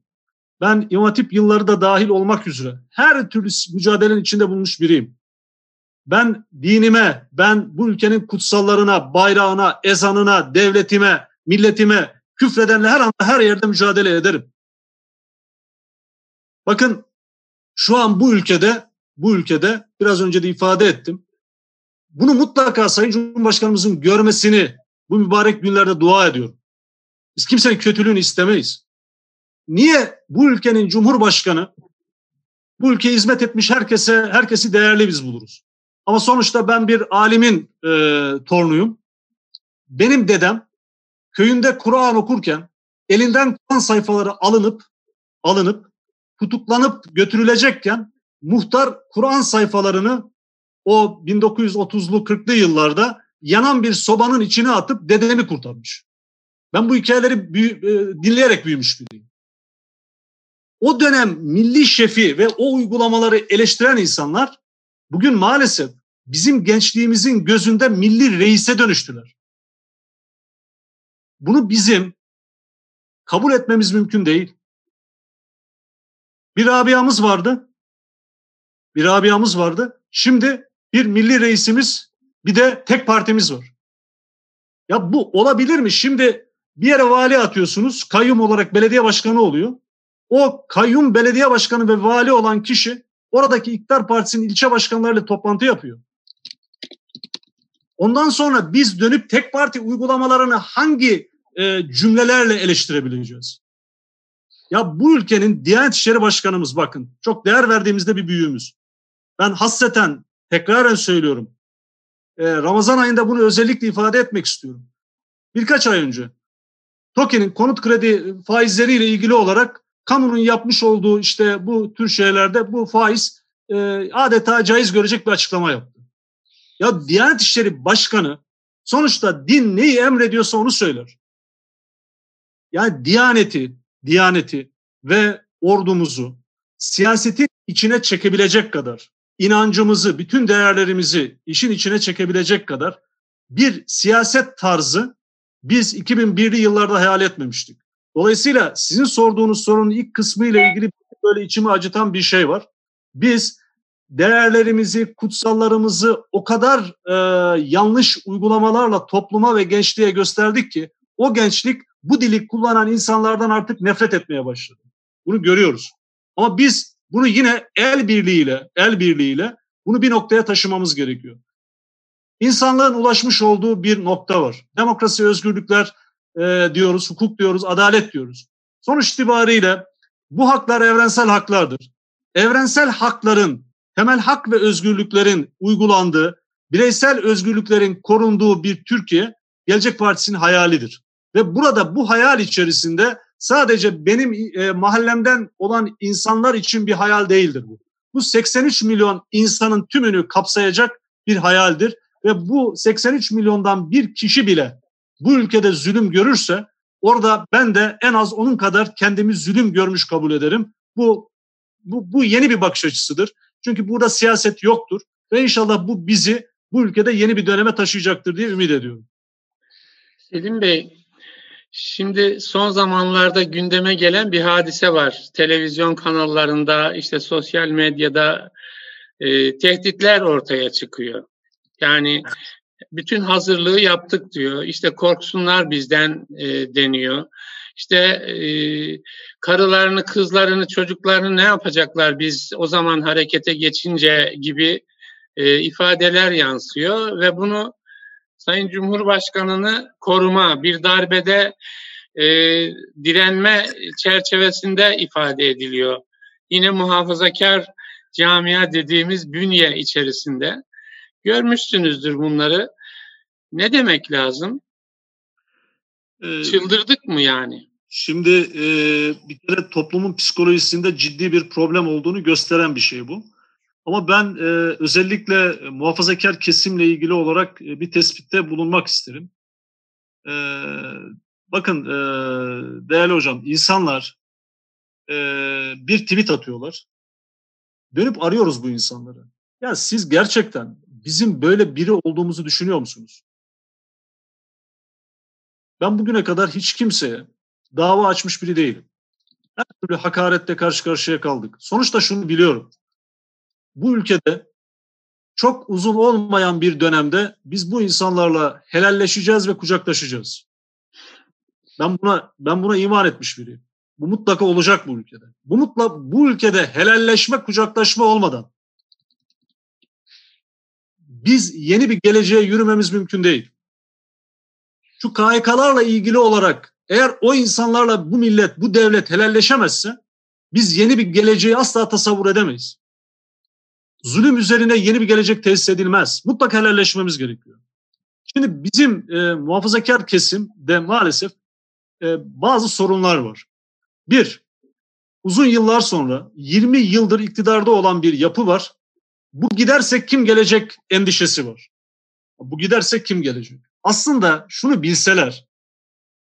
ben İmam Hatip yılları da dahil olmak üzere her türlü mücadelenin içinde bulmuş biriyim. Ben dinime, ben bu ülkenin kutsallarına, bayrağına, ezanına, devletime, milletime küfredenle her anda her yerde mücadele ederim. Bakın şu an bu ülkede, bu ülkede biraz önce de ifade ettim. Bunu mutlaka Sayın Cumhurbaşkanımızın görmesini bu mübarek günlerde dua ediyorum. Biz kimsenin kötülüğünü istemeyiz. Niye bu ülkenin Cumhurbaşkanı bu ülkeye hizmet etmiş herkese herkesi değerli biz buluruz. Ama sonuçta ben bir alimin e, torunuyum. Benim dedem köyünde Kur'an okurken elinden Kur'an sayfaları alınıp alınıp tutuklanıp götürülecekken muhtar Kur'an sayfalarını o 1930'lu 40'lı yıllarda yanan bir sobanın içine atıp dedemi kurtarmış. Ben bu hikayeleri büyü, e, dinleyerek büyümüş biriyim. O dönem milli şefi ve o uygulamaları eleştiren insanlar bugün maalesef bizim gençliğimizin gözünde milli reise dönüştüler. Bunu bizim kabul etmemiz mümkün değil. Bir Rabia'mız vardı. Bir Rabia'mız vardı. Şimdi bir milli reisimiz bir de tek partimiz var. Ya bu olabilir mi? Şimdi bir yere vali atıyorsunuz. Kayyum olarak belediye başkanı oluyor. O kayyum belediye başkanı ve vali olan kişi oradaki iktidar partisinin ilçe başkanlarıyla toplantı yapıyor. Ondan sonra biz dönüp tek parti uygulamalarını hangi e, cümlelerle eleştirebileceğiz? Ya bu ülkenin Diyanet İşleri Başkanımız bakın çok değer verdiğimizde bir büyüğümüz. Ben hasreten tekraren söylüyorum. E, Ramazan ayında bunu özellikle ifade etmek istiyorum. Birkaç ay önce TOKİ'nin konut kredi faizleriyle ilgili olarak kamunun yapmış olduğu işte bu tür şeylerde bu faiz e, adeta caiz görecek bir açıklama yaptı. Ya Diyanet İşleri Başkanı sonuçta din neyi emrediyorsa onu söyler. Yani Diyaneti, Diyaneti ve ordumuzu siyasetin içine çekebilecek kadar, inancımızı, bütün değerlerimizi işin içine çekebilecek kadar bir siyaset tarzı biz 2001'li yıllarda hayal etmemiştik. Dolayısıyla sizin sorduğunuz sorunun ilk kısmı ile ilgili böyle içimi acıtan bir şey var. Biz değerlerimizi, kutsallarımızı o kadar e, yanlış uygulamalarla topluma ve gençliğe gösterdik ki o gençlik bu dili kullanan insanlardan artık nefret etmeye başladı. Bunu görüyoruz. Ama biz bunu yine el birliğiyle, el birliğiyle bunu bir noktaya taşımamız gerekiyor. İnsanlığın ulaşmış olduğu bir nokta var. Demokrasi, özgürlükler e, diyoruz, hukuk diyoruz, adalet diyoruz. Sonuç itibariyle bu haklar evrensel haklardır. Evrensel hakların, temel hak ve özgürlüklerin uygulandığı, bireysel özgürlüklerin korunduğu bir Türkiye Gelecek Partisi'nin hayalidir. Ve burada bu hayal içerisinde sadece benim e, mahallemden olan insanlar için bir hayal değildir bu. Bu 83 milyon insanın tümünü kapsayacak bir hayaldir ve bu 83 milyondan bir kişi bile bu ülkede zulüm görürse orada ben de en az onun kadar kendimi zulüm görmüş kabul ederim. Bu bu, bu yeni bir bakış açısıdır. Çünkü burada siyaset yoktur ve inşallah bu bizi bu ülkede yeni bir döneme taşıyacaktır diye ümit ediyorum. Selim Bey, Şimdi son zamanlarda gündeme gelen bir hadise var. Televizyon kanallarında, işte sosyal medyada e, tehditler ortaya çıkıyor. Yani bütün hazırlığı yaptık diyor. İşte korksunlar bizden e, deniyor. İşte e, karılarını, kızlarını, çocuklarını ne yapacaklar biz o zaman harekete geçince gibi e, ifadeler yansıyor ve bunu Sayın Cumhurbaşkanı'nı koruma, bir darbede e, direnme çerçevesinde ifade ediliyor. Yine muhafazakar camia dediğimiz bünye içerisinde. Görmüşsünüzdür bunları. Ne demek lazım? Ee, Çıldırdık mı yani? Şimdi e, bir kere toplumun psikolojisinde ciddi bir problem olduğunu gösteren bir şey bu. Ama ben e, özellikle muhafazakar kesimle ilgili olarak e, bir tespitte bulunmak isterim. E, bakın e, değerli hocam, insanlar e, bir tweet atıyorlar. Dönüp arıyoruz bu insanları. Ya siz gerçekten bizim böyle biri olduğumuzu düşünüyor musunuz? Ben bugüne kadar hiç kimseye dava açmış biri değilim. Her türlü hakarette karşı karşıya kaldık. Sonuçta şunu biliyorum bu ülkede çok uzun olmayan bir dönemde biz bu insanlarla helalleşeceğiz ve kucaklaşacağız. Ben buna ben buna iman etmiş biriyim. Bu mutlaka olacak bu ülkede. Bu mutla bu ülkede helalleşme, kucaklaşma olmadan biz yeni bir geleceğe yürümemiz mümkün değil. Şu KHK'larla ilgili olarak eğer o insanlarla bu millet, bu devlet helalleşemezse biz yeni bir geleceği asla tasavvur edemeyiz zulüm üzerine yeni bir gelecek tesis edilmez. Mutlaka helalleşmemiz gerekiyor. Şimdi bizim e, muhafazakar kesimde maalesef e, bazı sorunlar var. Bir, uzun yıllar sonra 20 yıldır iktidarda olan bir yapı var. Bu gidersek kim gelecek endişesi var. Bu gidersek kim gelecek? Aslında şunu bilseler,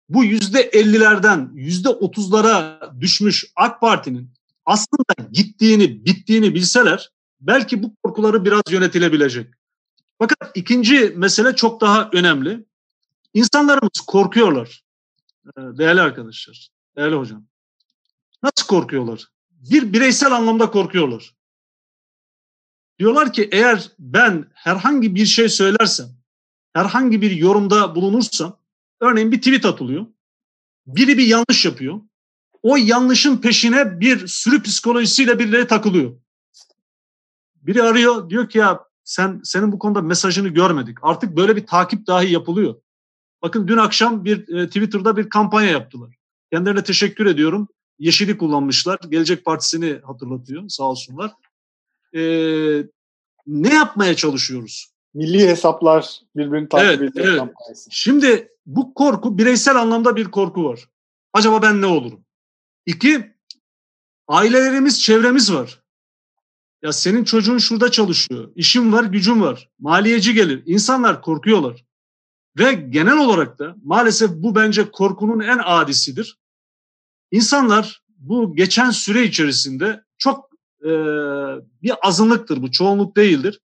bu yüzde ellilerden yüzde otuzlara düşmüş AK Parti'nin aslında gittiğini, bittiğini bilseler belki bu korkuları biraz yönetilebilecek. Fakat ikinci mesele çok daha önemli. İnsanlarımız korkuyorlar. Ee, değerli arkadaşlar, değerli hocam. Nasıl korkuyorlar? Bir bireysel anlamda korkuyorlar. Diyorlar ki eğer ben herhangi bir şey söylersem, herhangi bir yorumda bulunursam, örneğin bir tweet atılıyor. Biri bir yanlış yapıyor. O yanlışın peşine bir sürü psikolojisiyle birileri takılıyor. Biri arıyor diyor ki ya sen senin bu konuda mesajını görmedik. Artık böyle bir takip dahi yapılıyor. Bakın dün akşam bir e, Twitter'da bir kampanya yaptılar. Kendilerine teşekkür ediyorum. Yeşili kullanmışlar. Gelecek Partisi'ni hatırlatıyor sağ olsunlar. Ee, ne yapmaya çalışıyoruz? Milli hesaplar birbirini takip evet, ediyor. Evet. Kampanyası. Şimdi bu korku bireysel anlamda bir korku var. Acaba ben ne olurum? İki, ailelerimiz, çevremiz var. Ya senin çocuğun şurada çalışıyor. İşin var, gücün var. Maliyeci gelir. İnsanlar korkuyorlar. Ve genel olarak da maalesef bu bence korkunun en adisidir. İnsanlar bu geçen süre içerisinde çok e, bir azınlıktır bu, çoğunluk değildir.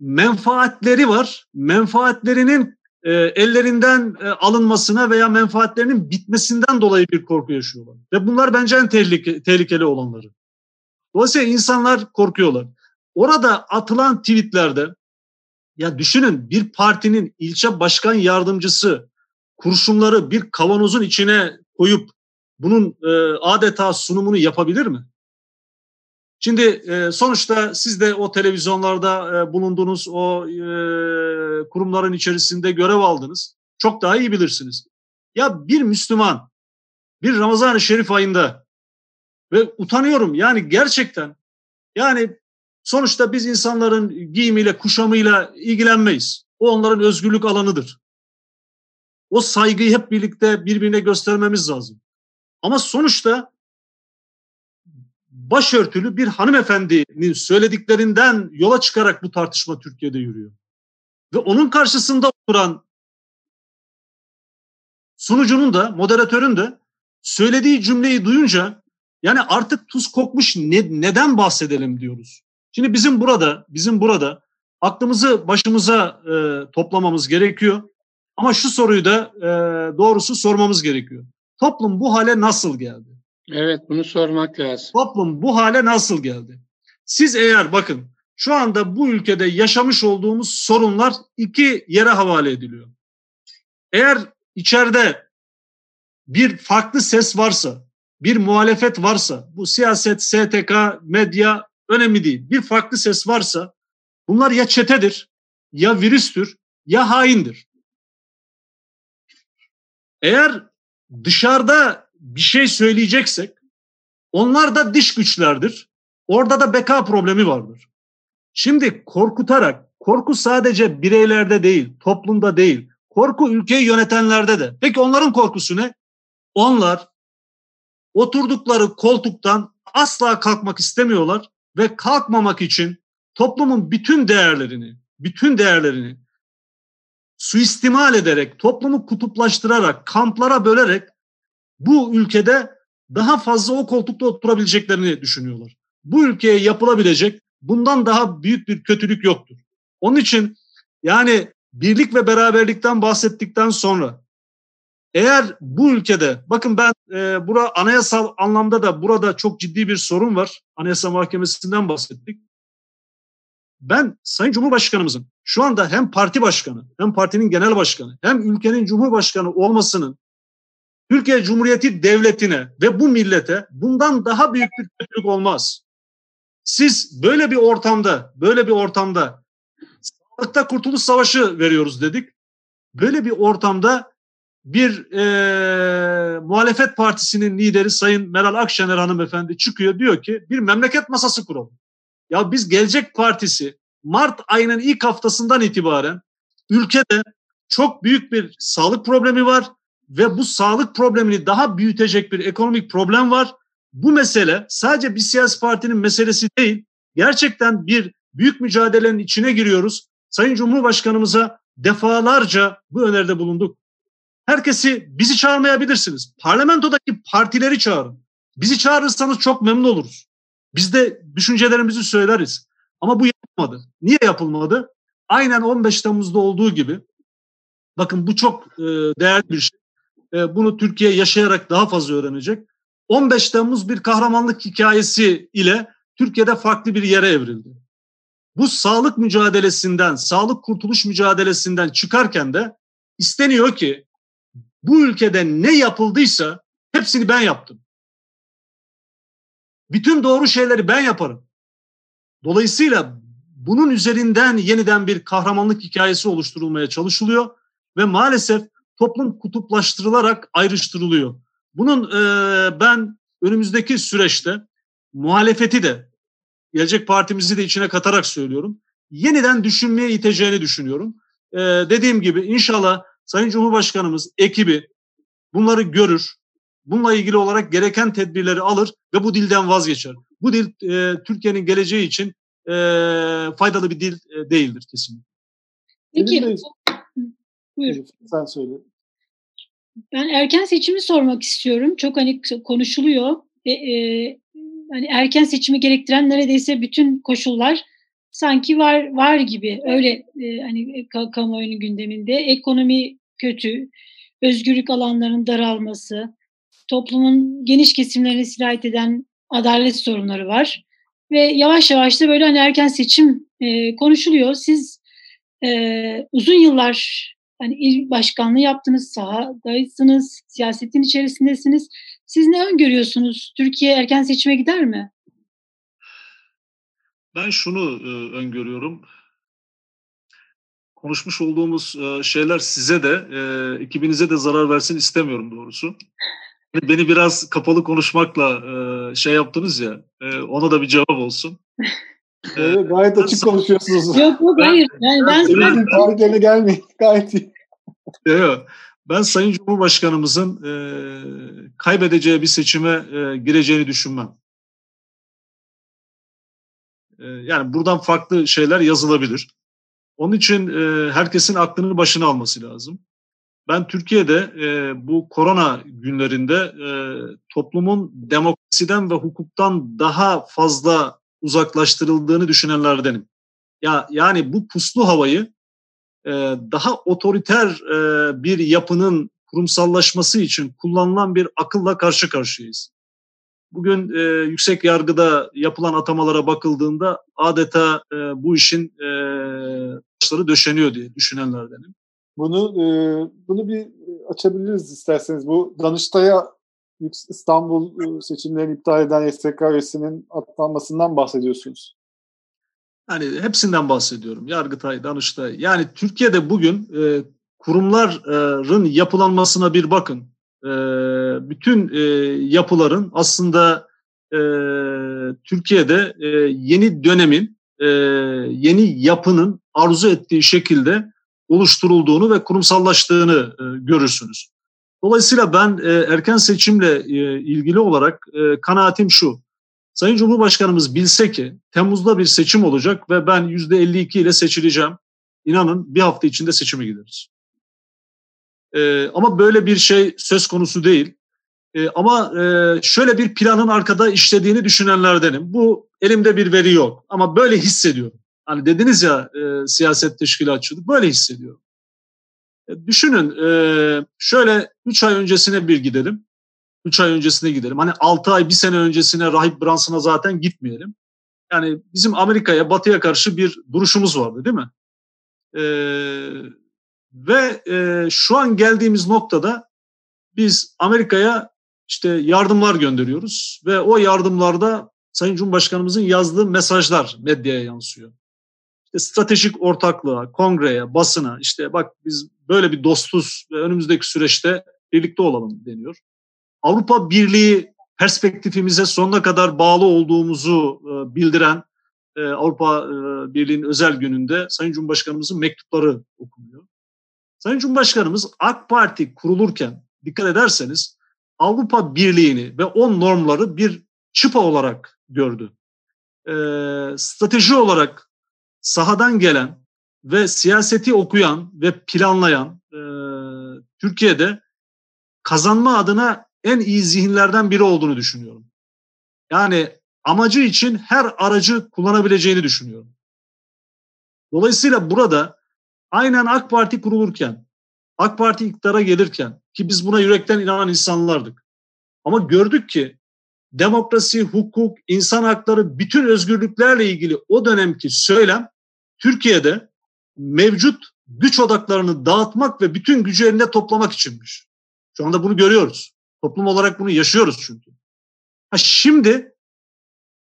Menfaatleri var. Menfaatlerinin e, ellerinden e, alınmasına veya menfaatlerinin bitmesinden dolayı bir korku yaşıyorlar. Ve bunlar bence en tehlike, tehlikeli olanları. Dolayısıyla insanlar korkuyorlar. Orada atılan tweetlerde ya düşünün bir partinin ilçe başkan yardımcısı kurşunları bir kavanozun içine koyup bunun e, adeta sunumunu yapabilir mi? Şimdi e, sonuçta siz de o televizyonlarda e, bulundunuz, o e, kurumların içerisinde görev aldınız. Çok daha iyi bilirsiniz. Ya bir Müslüman bir Ramazan-ı Şerif ayında ve utanıyorum yani gerçekten yani sonuçta biz insanların giyimiyle, kuşamıyla ilgilenmeyiz. O onların özgürlük alanıdır. O saygıyı hep birlikte birbirine göstermemiz lazım. Ama sonuçta başörtülü bir hanımefendinin söylediklerinden yola çıkarak bu tartışma Türkiye'de yürüyor. Ve onun karşısında oturan sunucunun da, moderatörün de söylediği cümleyi duyunca yani artık tuz kokmuş ne, neden bahsedelim diyoruz. Şimdi bizim burada, bizim burada aklımızı başımıza e, toplamamız gerekiyor. Ama şu soruyu da e, doğrusu sormamız gerekiyor. Toplum bu hale nasıl geldi? Evet bunu sormak lazım. Toplum bu hale nasıl geldi? Siz eğer bakın şu anda bu ülkede yaşamış olduğumuz sorunlar iki yere havale ediliyor. Eğer içeride bir farklı ses varsa, bir muhalefet varsa, bu siyaset, STK, medya önemli değil. Bir farklı ses varsa bunlar ya çetedir, ya virüstür, ya haindir. Eğer dışarıda bir şey söyleyeceksek onlar da dış güçlerdir. Orada da beka problemi vardır. Şimdi korkutarak, korku sadece bireylerde değil, toplumda değil, korku ülkeyi yönetenlerde de. Peki onların korkusu ne? Onlar oturdukları koltuktan asla kalkmak istemiyorlar ve kalkmamak için toplumun bütün değerlerini, bütün değerlerini suistimal ederek, toplumu kutuplaştırarak, kamplara bölerek bu ülkede daha fazla o koltukta oturabileceklerini düşünüyorlar. Bu ülkeye yapılabilecek bundan daha büyük bir kötülük yoktur. Onun için yani birlik ve beraberlikten bahsettikten sonra eğer bu ülkede bakın ben e, bura anayasal anlamda da burada çok ciddi bir sorun var. Anayasa Mahkemesi'nden bahsettik. Ben Sayın Cumhurbaşkanımızın şu anda hem parti başkanı hem partinin genel başkanı hem ülkenin cumhurbaşkanı olmasının Türkiye Cumhuriyeti Devleti'ne ve bu millete bundan daha büyük bir kötülük olmaz. Siz böyle bir ortamda, böyle bir ortamda sağlıkta kurtuluş savaşı veriyoruz dedik. Böyle bir ortamda bir e, muhalefet partisinin lideri Sayın Meral Akşener hanımefendi çıkıyor diyor ki bir memleket masası kuralım. Ya biz Gelecek Partisi Mart ayının ilk haftasından itibaren ülkede çok büyük bir sağlık problemi var ve bu sağlık problemini daha büyütecek bir ekonomik problem var. Bu mesele sadece bir siyasi partinin meselesi değil. Gerçekten bir büyük mücadelenin içine giriyoruz. Sayın Cumhurbaşkanımıza defalarca bu öneride bulunduk. Herkesi bizi çağırmayabilirsiniz. Parlamentodaki partileri çağırın. Bizi çağırırsanız çok memnun oluruz. Biz de düşüncelerimizi söyleriz. Ama bu yapılmadı. Niye yapılmadı? Aynen 15 Temmuz'da olduğu gibi. Bakın bu çok e, değerli bir şey. E, bunu Türkiye yaşayarak daha fazla öğrenecek. 15 Temmuz bir kahramanlık hikayesi ile Türkiye'de farklı bir yere evrildi. Bu sağlık mücadelesinden, sağlık kurtuluş mücadelesinden çıkarken de isteniyor ki bu ülkede ne yapıldıysa hepsini ben yaptım. Bütün doğru şeyleri ben yaparım. Dolayısıyla bunun üzerinden yeniden bir kahramanlık hikayesi oluşturulmaya çalışılıyor ve maalesef toplum kutuplaştırılarak ayrıştırılıyor. Bunun e, ben önümüzdeki süreçte muhalefeti de Gelecek Partimizi de içine katarak söylüyorum. Yeniden düşünmeye iteceğini düşünüyorum. E, dediğim gibi inşallah Sayın Cumhurbaşkanımız ekibi bunları görür. Bununla ilgili olarak gereken tedbirleri alır ve bu dilden vazgeçer. Bu dil e, Türkiye'nin geleceği için e, faydalı bir dil e, değildir kesinlikle. Peki. Buyur. Sen söyle. Ben erken seçimi sormak istiyorum. Çok hani konuşuluyor. E, e, hani erken seçimi gerektiren neredeyse bütün koşullar sanki var var gibi öyle e, hani kamuoyunun gündeminde ekonomi kötü, özgürlük alanlarının daralması, toplumun geniş kesimlerine sirayet eden adalet sorunları var ve yavaş yavaş da böyle hani erken seçim e, konuşuluyor. Siz e, uzun yıllar hani il başkanlığı yaptınız, sahadaysınız, siyasetin içerisindesiniz. Siz ne öngörüyorsunuz? Türkiye erken seçime gider mi? Ben şunu e, öngörüyorum. Konuşmuş olduğumuz e, şeyler size de, e, ekibinize de zarar versin istemiyorum doğrusu. Hani beni biraz kapalı konuşmakla e, şey yaptınız ya, e, ona da bir cevap olsun. Evet, gayet açık konuşuyorsunuz. Yok yok hayır. Yani ben, ben, ben tarihlerine gelmeyin. Gayet iyi. Yok. Ben Sayın Cumhurbaşkanımızın e, kaybedeceği bir seçime e, gireceğini düşünmem. E, yani buradan farklı şeyler yazılabilir. Onun için e, herkesin aklını başına alması lazım. Ben Türkiye'de e, bu korona günlerinde e, toplumun demokrasiden ve hukuktan daha fazla uzaklaştırıldığını düşünenlerdenim. Ya yani bu puslu havayı daha otoriter e, bir yapının kurumsallaşması için kullanılan bir akılla karşı karşıyayız. Bugün e, yüksek yargıda yapılan atamalara bakıldığında adeta e, bu işin e, başları döşeniyor diye düşünenlerdenim. Bunu e, bunu bir açabiliriz isterseniz. Bu Danıştay'a İstanbul seçimlerini iptal eden YSK üyesinin atlanmasından bahsediyorsunuz. Yani hepsinden bahsediyorum. Yargıtay, Danıştay. Yani Türkiye'de bugün e, kurumların yapılanmasına bir bakın. E, bütün e, yapıların aslında e, Türkiye'de e, yeni dönemin, e, yeni yapının arzu ettiği şekilde oluşturulduğunu ve kurumsallaştığını e, görürsünüz. Dolayısıyla ben e, erken seçimle e, ilgili olarak e, kanaatim şu. Sayın Cumhurbaşkanımız bilse ki Temmuz'da bir seçim olacak ve ben %52 ile seçileceğim. İnanın bir hafta içinde seçime gideriz. E, ama böyle bir şey söz konusu değil. E, ama e, şöyle bir planın arkada işlediğini düşünenlerdenim. Bu elimde bir veri yok ama böyle hissediyorum. Hani dediniz ya e, siyaset teşkilatçılık böyle hissediyorum. E, düşünün e, şöyle 3 ay öncesine bir gidelim. 3 ay öncesine gidelim. Hani 6 ay, bir sene öncesine Rahip Branson'a zaten gitmeyelim. Yani bizim Amerika'ya, Batı'ya karşı bir duruşumuz vardı değil mi? Ee, ve e, şu an geldiğimiz noktada biz Amerika'ya işte yardımlar gönderiyoruz ve o yardımlarda Sayın Cumhurbaşkanımızın yazdığı mesajlar medyaya yansıyor. İşte stratejik ortaklığa, kongreye, basına işte bak biz böyle bir dostuz ve önümüzdeki süreçte birlikte olalım deniyor. Avrupa Birliği perspektifimize sonuna kadar bağlı olduğumuzu e, bildiren e, Avrupa e, Birliği'nin özel gününde Sayın Cumhurbaşkanımızın mektupları okunuyor. Sayın Cumhurbaşkanımız AK Parti kurulurken dikkat ederseniz Avrupa Birliği'ni ve on normları bir çıpa olarak gördü. E, strateji olarak sahadan gelen ve siyaseti okuyan ve planlayan e, Türkiye'de kazanma adına en iyi zihinlerden biri olduğunu düşünüyorum. Yani amacı için her aracı kullanabileceğini düşünüyorum. Dolayısıyla burada aynen AK Parti kurulurken, AK Parti iktidara gelirken ki biz buna yürekten inanan insanlardık. Ama gördük ki demokrasi, hukuk, insan hakları, bütün özgürlüklerle ilgili o dönemki söylem Türkiye'de mevcut güç odaklarını dağıtmak ve bütün gücü elinde toplamak içinmiş. Şu anda bunu görüyoruz. Toplum olarak bunu yaşıyoruz çünkü. Ha şimdi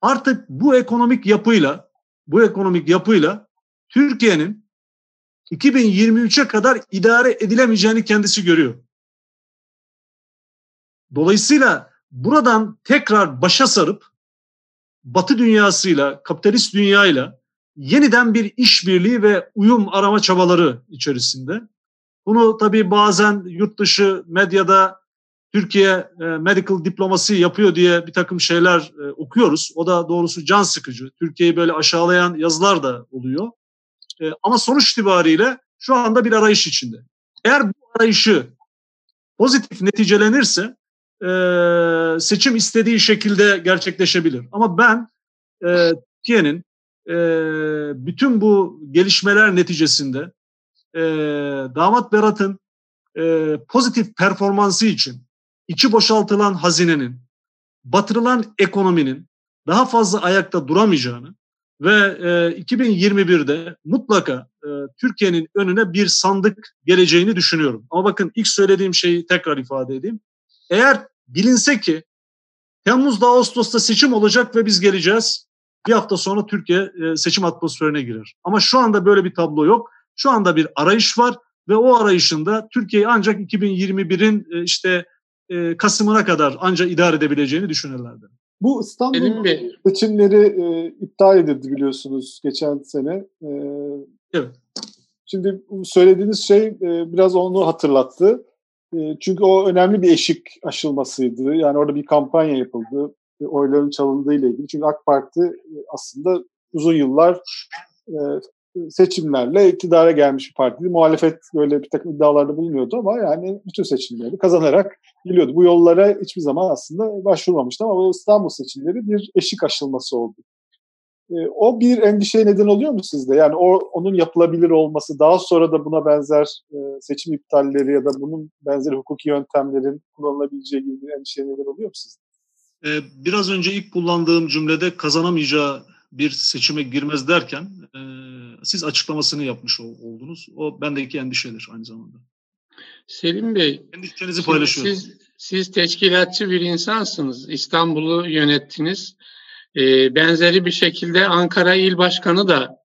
artık bu ekonomik yapıyla bu ekonomik yapıyla Türkiye'nin 2023'e kadar idare edilemeyeceğini kendisi görüyor. Dolayısıyla buradan tekrar başa sarıp Batı dünyasıyla, kapitalist dünyayla yeniden bir işbirliği ve uyum arama çabaları içerisinde. Bunu tabii bazen yurt dışı medyada Türkiye e, medical diplomasi yapıyor diye bir takım şeyler e, okuyoruz. O da doğrusu can sıkıcı. Türkiye'yi böyle aşağılayan yazılar da oluyor. E, ama sonuç itibariyle şu anda bir arayış içinde. Eğer bu arayışı pozitif neticelenirse seçim istediği şekilde gerçekleşebilir. Ama ben Türkiye'nin bütün bu gelişmeler neticesinde damat Berat'ın pozitif performansı için içi boşaltılan hazinenin, batırılan ekonominin daha fazla ayakta duramayacağını ve e, 2021'de mutlaka e, Türkiye'nin önüne bir sandık geleceğini düşünüyorum. Ama bakın ilk söylediğim şeyi tekrar ifade edeyim. Eğer bilinse ki Temmuz'da Ağustos'ta seçim olacak ve biz geleceğiz. Bir hafta sonra Türkiye e, seçim atmosferine girer. Ama şu anda böyle bir tablo yok. Şu anda bir arayış var ve o arayışında Türkiye'yi ancak 2021'in e, işte e, Kasım'ına kadar ancak idare edebileceğini düşünürlerdi. Bu İstanbul seçimleri e, iptal edildi biliyorsunuz geçen sene. E, evet. Şimdi söylediğiniz şey e, biraz onu hatırlattı. E, çünkü o önemli bir eşik aşılmasıydı. Yani orada bir kampanya yapıldı. E, oyların çalındığı ile ilgili. Çünkü AK Parti e, aslında uzun yıllar e, seçimlerle iktidara gelmiş bir partiydi. Muhalefet böyle bir takım iddialarda bulunuyordu ama yani bütün seçimleri kazanarak geliyordu. Bu yollara hiçbir zaman aslında başvurmamıştı ama bu İstanbul seçimleri bir eşik aşılması oldu. E, o bir endişeye neden oluyor mu sizde? Yani o onun yapılabilir olması, daha sonra da buna benzer e, seçim iptalleri ya da bunun benzeri hukuki yöntemlerin kullanılabileceği gibi bir endişeye neden oluyor mu sizde? Ee, biraz önce ilk kullandığım cümlede kazanamayacağı bir seçime girmez derken e, siz açıklamasını yapmış oldunuz. O bendeki endişedir aynı zamanda. Selim Bey, endişenizi paylaşıyorum. Siz, siz teşkilatçı bir insansınız. İstanbul'u yönettiniz. E, benzeri bir şekilde Ankara İl Başkanı da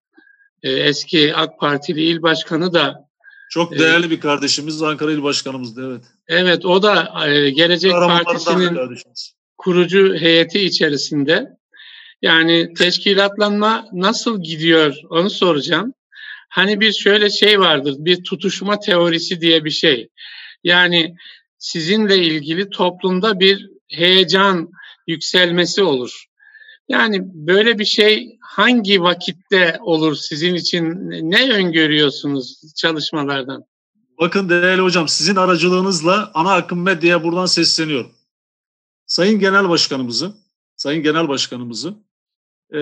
e, eski AK Partili İl Başkanı da çok değerli e, bir kardeşimiz Ankara İl Başkanımızdı evet. Evet o da e, Gelecek Partisi'nin kurucu heyeti içerisinde. Yani teşkilatlanma nasıl gidiyor onu soracağım. Hani bir şöyle şey vardır, bir tutuşma teorisi diye bir şey. Yani sizinle ilgili toplumda bir heyecan yükselmesi olur. Yani böyle bir şey hangi vakitte olur sizin için? Ne öngörüyorsunuz çalışmalardan? Bakın değerli hocam sizin aracılığınızla ana akım medyaya buradan sesleniyorum. Sayın Genel Başkanımızı, Sayın Genel Başkanımızı e,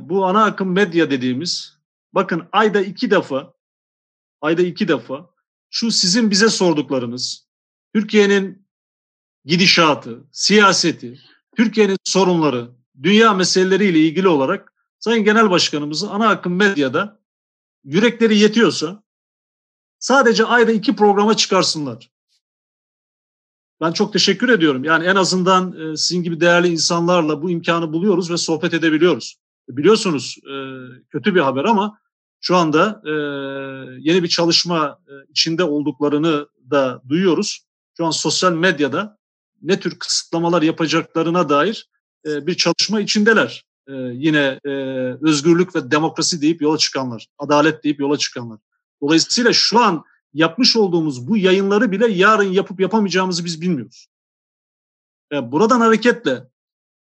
bu ana akım medya dediğimiz bakın ayda iki defa ayda iki defa şu sizin bize sorduklarınız Türkiye'nin gidişatı, siyaseti, Türkiye'nin sorunları, dünya meseleleriyle ilgili olarak Sayın Genel Başkanımızı ana akım medyada yürekleri yetiyorsa sadece ayda iki programa çıkarsınlar. Ben çok teşekkür ediyorum. Yani en azından e, sizin gibi değerli insanlarla bu imkanı buluyoruz ve sohbet edebiliyoruz. Biliyorsunuz e, kötü bir haber ama şu anda e, yeni bir çalışma içinde olduklarını da duyuyoruz. Şu an sosyal medyada ne tür kısıtlamalar yapacaklarına dair bir çalışma içindeler. Yine özgürlük ve demokrasi deyip yola çıkanlar, adalet deyip yola çıkanlar. Dolayısıyla şu an yapmış olduğumuz bu yayınları bile yarın yapıp yapamayacağımızı biz bilmiyoruz. E, buradan hareketle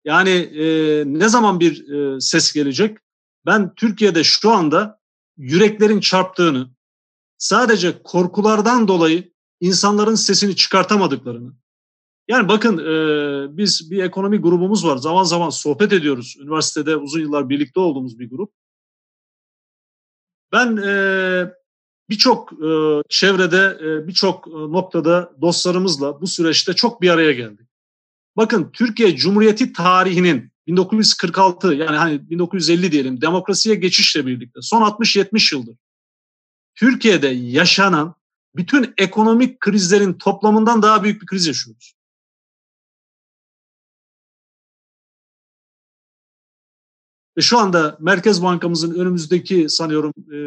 yani e, ne zaman bir e, ses gelecek? Ben Türkiye'de şu anda yüreklerin çarptığını, sadece korkulardan dolayı insanların sesini çıkartamadıklarını, yani bakın e, biz bir ekonomi grubumuz var. Zaman zaman sohbet ediyoruz. Üniversitede uzun yıllar birlikte olduğumuz bir grup. Ben e, birçok e, çevrede, e, birçok e, noktada dostlarımızla bu süreçte çok bir araya geldik. Bakın Türkiye Cumhuriyeti tarihinin 1946 yani hani 1950 diyelim demokrasiye geçişle birlikte son 60-70 yıldır Türkiye'de yaşanan bütün ekonomik krizlerin toplamından daha büyük bir kriz yaşıyoruz. Ve şu anda Merkez Bankamızın önümüzdeki sanıyorum e,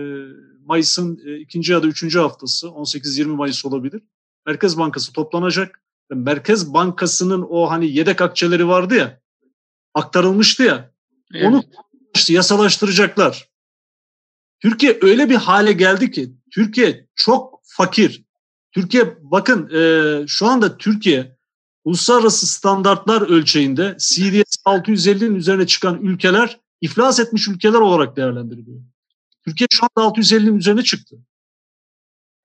Mayıs'ın e, ikinci ya da üçüncü haftası 18-20 Mayıs olabilir. Merkez Bankası toplanacak Merkez Bankası'nın o hani yedek akçeleri vardı ya aktarılmıştı ya evet. onu yasalaştıracaklar. Türkiye öyle bir hale geldi ki Türkiye çok fakir. Türkiye bakın e, şu anda Türkiye uluslararası standartlar ölçeğinde CDS 650'nin üzerine çıkan ülkeler iflas etmiş ülkeler olarak değerlendiriliyor. Türkiye şu anda 650'nin üzerine çıktı.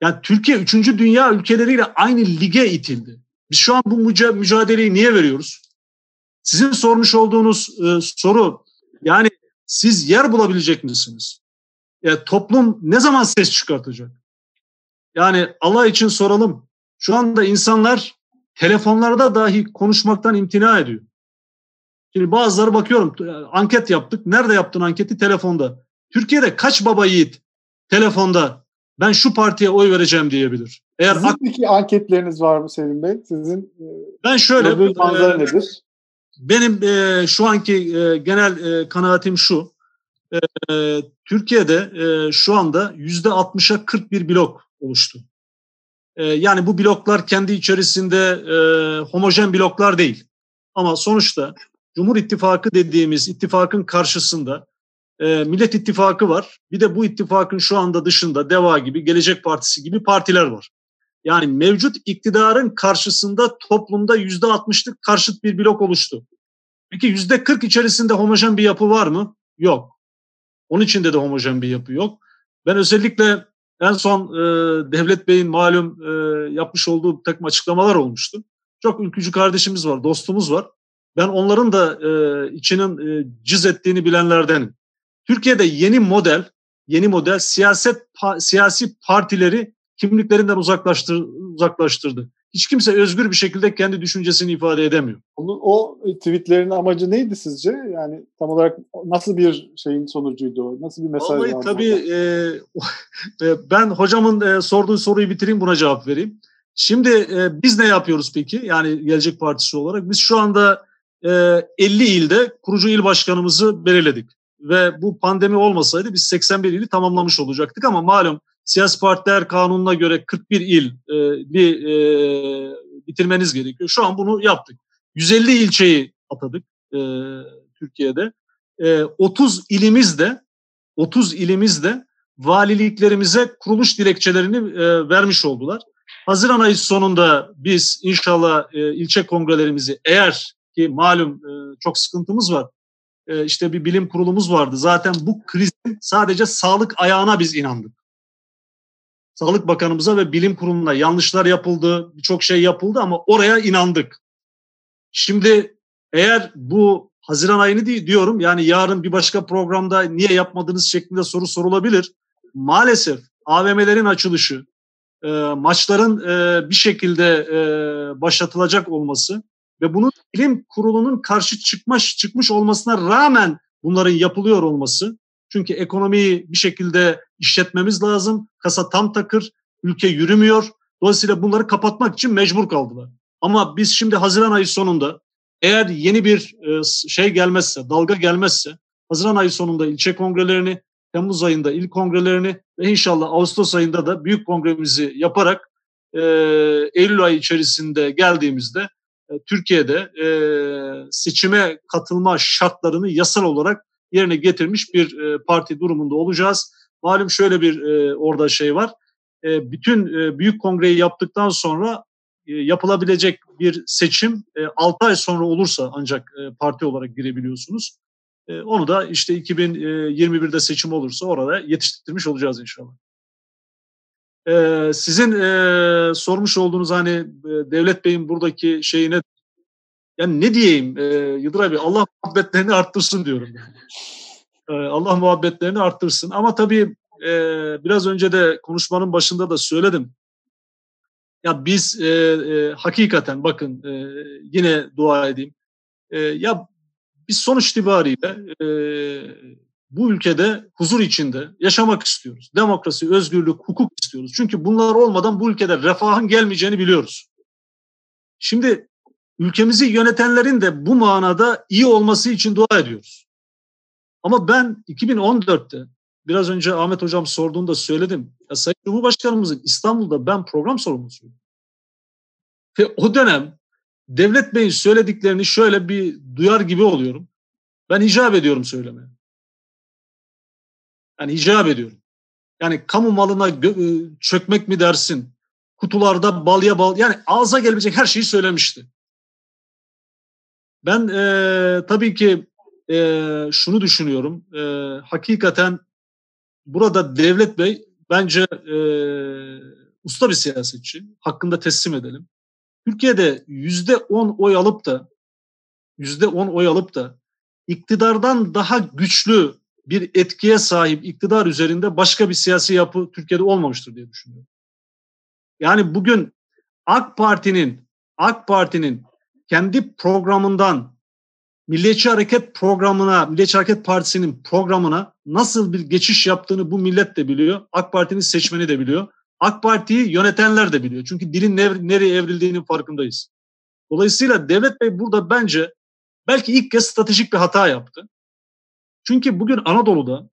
Yani Türkiye 3. dünya ülkeleriyle aynı lige itildi. Biz şu an bu mücadeleyi niye veriyoruz? Sizin sormuş olduğunuz e, soru yani siz yer bulabilecek misiniz? E, toplum ne zaman ses çıkartacak? Yani Allah için soralım. Şu anda insanlar telefonlarda dahi konuşmaktan imtina ediyor. Şimdi bazıları bakıyorum anket yaptık. Nerede yaptın anketi? Telefonda. Türkiye'de kaç baba yiğit telefonda ben şu partiye oy vereceğim diyebilir. Eğer Sizin peki anketleriniz var mı Selim Bey? Sizin e, ben şöyle e, nedir? Benim e, şu anki e, genel e, kanaatim şu. E, Türkiye'de e, şu anda yüzde 60'a 41 blok oluştu. E, yani bu bloklar kendi içerisinde e, homojen bloklar değil. Ama sonuçta Cumhur İttifakı dediğimiz ittifakın karşısında e, Millet İttifakı var. Bir de bu ittifakın şu anda dışında DEVA gibi, Gelecek Partisi gibi partiler var. Yani mevcut iktidarın karşısında toplumda yüzde altmışlık karşıt bir blok oluştu. Peki yüzde kırk içerisinde homojen bir yapı var mı? Yok. Onun içinde de homojen bir yapı yok. Ben özellikle en son e, Devlet Bey'in malum e, yapmış olduğu takım açıklamalar olmuştu. Çok ülkücü kardeşimiz var, dostumuz var. Ben onların da e, içinin e, cız ettiğini bilenlerdenim. Türkiye'de yeni model, yeni model siyaset pa, siyasi partileri kimliklerinden uzaklaştır, uzaklaştırdı. Hiç kimse özgür bir şekilde kendi düşüncesini ifade edemiyor. O, o tweetlerin amacı neydi sizce? Yani tam olarak nasıl bir şeyin sonucuydu o? Nasıl bir mesaj Vallahi vardı? tabii e, e, ben hocamın e, sorduğu soruyu bitireyim buna cevap vereyim. Şimdi e, biz ne yapıyoruz peki? Yani Gelecek Partisi olarak biz şu anda e, 50 ilde kurucu il başkanımızı belirledik. Ve bu pandemi olmasaydı biz 81 ili tamamlamış olacaktık ama malum siyasi partiler kanununa göre 41 il e, bir e, bitirmeniz gerekiyor. Şu an bunu yaptık. 150 ilçeyi atadık e, Türkiye'de. E, 30 ilimizde 30 ilimizde valiliklerimize kuruluş dilekçelerini e, vermiş oldular. Haziran ayı sonunda biz inşallah e, ilçe kongrelerimizi eğer ki malum e, çok sıkıntımız var. E, işte bir bilim kurulumuz vardı. Zaten bu krizin sadece sağlık ayağına biz inandık. Sağlık Bakanımıza ve bilim kuruluna yanlışlar yapıldı, birçok şey yapıldı ama oraya inandık. Şimdi eğer bu Haziran ayını diyorum yani yarın bir başka programda niye yapmadınız şeklinde soru sorulabilir. Maalesef AVM'lerin açılışı, e, maçların e, bir şekilde e, başlatılacak olması ve bunun bilim kurulunun karşı çıkmış çıkmış olmasına rağmen bunların yapılıyor olması çünkü ekonomiyi bir şekilde işletmemiz lazım. Kasa tam takır, ülke yürümüyor. Dolayısıyla bunları kapatmak için mecbur kaldılar. Ama biz şimdi Haziran ayı sonunda eğer yeni bir e, şey gelmezse, dalga gelmezse Haziran ayı sonunda ilçe kongrelerini, Temmuz ayında il kongrelerini ve inşallah Ağustos ayında da büyük kongremizi yaparak e, Eylül ayı içerisinde geldiğimizde Türkiye'de e, seçime katılma şartlarını yasal olarak yerine getirmiş bir e, parti durumunda olacağız. Malum şöyle bir e, orada şey var. E, bütün e, büyük kongreyi yaptıktan sonra e, yapılabilecek bir seçim e, 6 ay sonra olursa ancak e, parti olarak girebiliyorsunuz. E, onu da işte 2021'de seçim olursa orada yetiştirmiş olacağız inşallah. E, sizin e, sormuş olduğunuz hani e, Devlet Bey'in buradaki şeyine yani ne diyeyim e, Yıldır abi Allah muhabbetlerini arttırsın diyorum. Yani. E, Allah muhabbetlerini arttırsın. Ama tabii e, biraz önce de konuşmanın başında da söyledim. Ya biz e, e, hakikaten bakın e, yine dua edeyim. E, ya biz sonuç itibariyle e, bu ülkede huzur içinde yaşamak istiyoruz. Demokrasi, özgürlük, hukuk istiyoruz. Çünkü bunlar olmadan bu ülkede refahın gelmeyeceğini biliyoruz. Şimdi ülkemizi yönetenlerin de bu manada iyi olması için dua ediyoruz. Ama ben 2014'te biraz önce Ahmet Hocam sorduğunda söyledim. Ya Sayın Cumhurbaşkanımızın İstanbul'da ben program sorumlusuyum. Ve o dönem Devlet Bey'in söylediklerini şöyle bir duyar gibi oluyorum. Ben icap ediyorum söylemeye. Yani icap ediyorum. Yani kamu malına ıı, çökmek mi dersin? Kutularda balya bal yani ağza gelebilecek her şeyi söylemişti. Ben e, tabii ki e, şunu düşünüyorum. E, hakikaten burada Devlet Bey bence e, usta bir siyasetçi. Hakkında teslim edelim. Türkiye'de yüzde on oy alıp da yüzde on oy alıp da iktidardan daha güçlü bir etkiye sahip iktidar üzerinde başka bir siyasi yapı Türkiye'de olmamıştır diye düşünüyorum. Yani bugün AK Parti'nin AK Parti'nin kendi programından Milliyetçi Hareket programına, Milliyetçi Hareket Partisi'nin programına nasıl bir geçiş yaptığını bu millet de biliyor. AK Parti'nin seçmeni de biliyor. AK Parti'yi yönetenler de biliyor. Çünkü dilin nereye evrildiğinin farkındayız. Dolayısıyla Devlet Bey burada bence belki ilk kez stratejik bir hata yaptı. Çünkü bugün Anadolu'da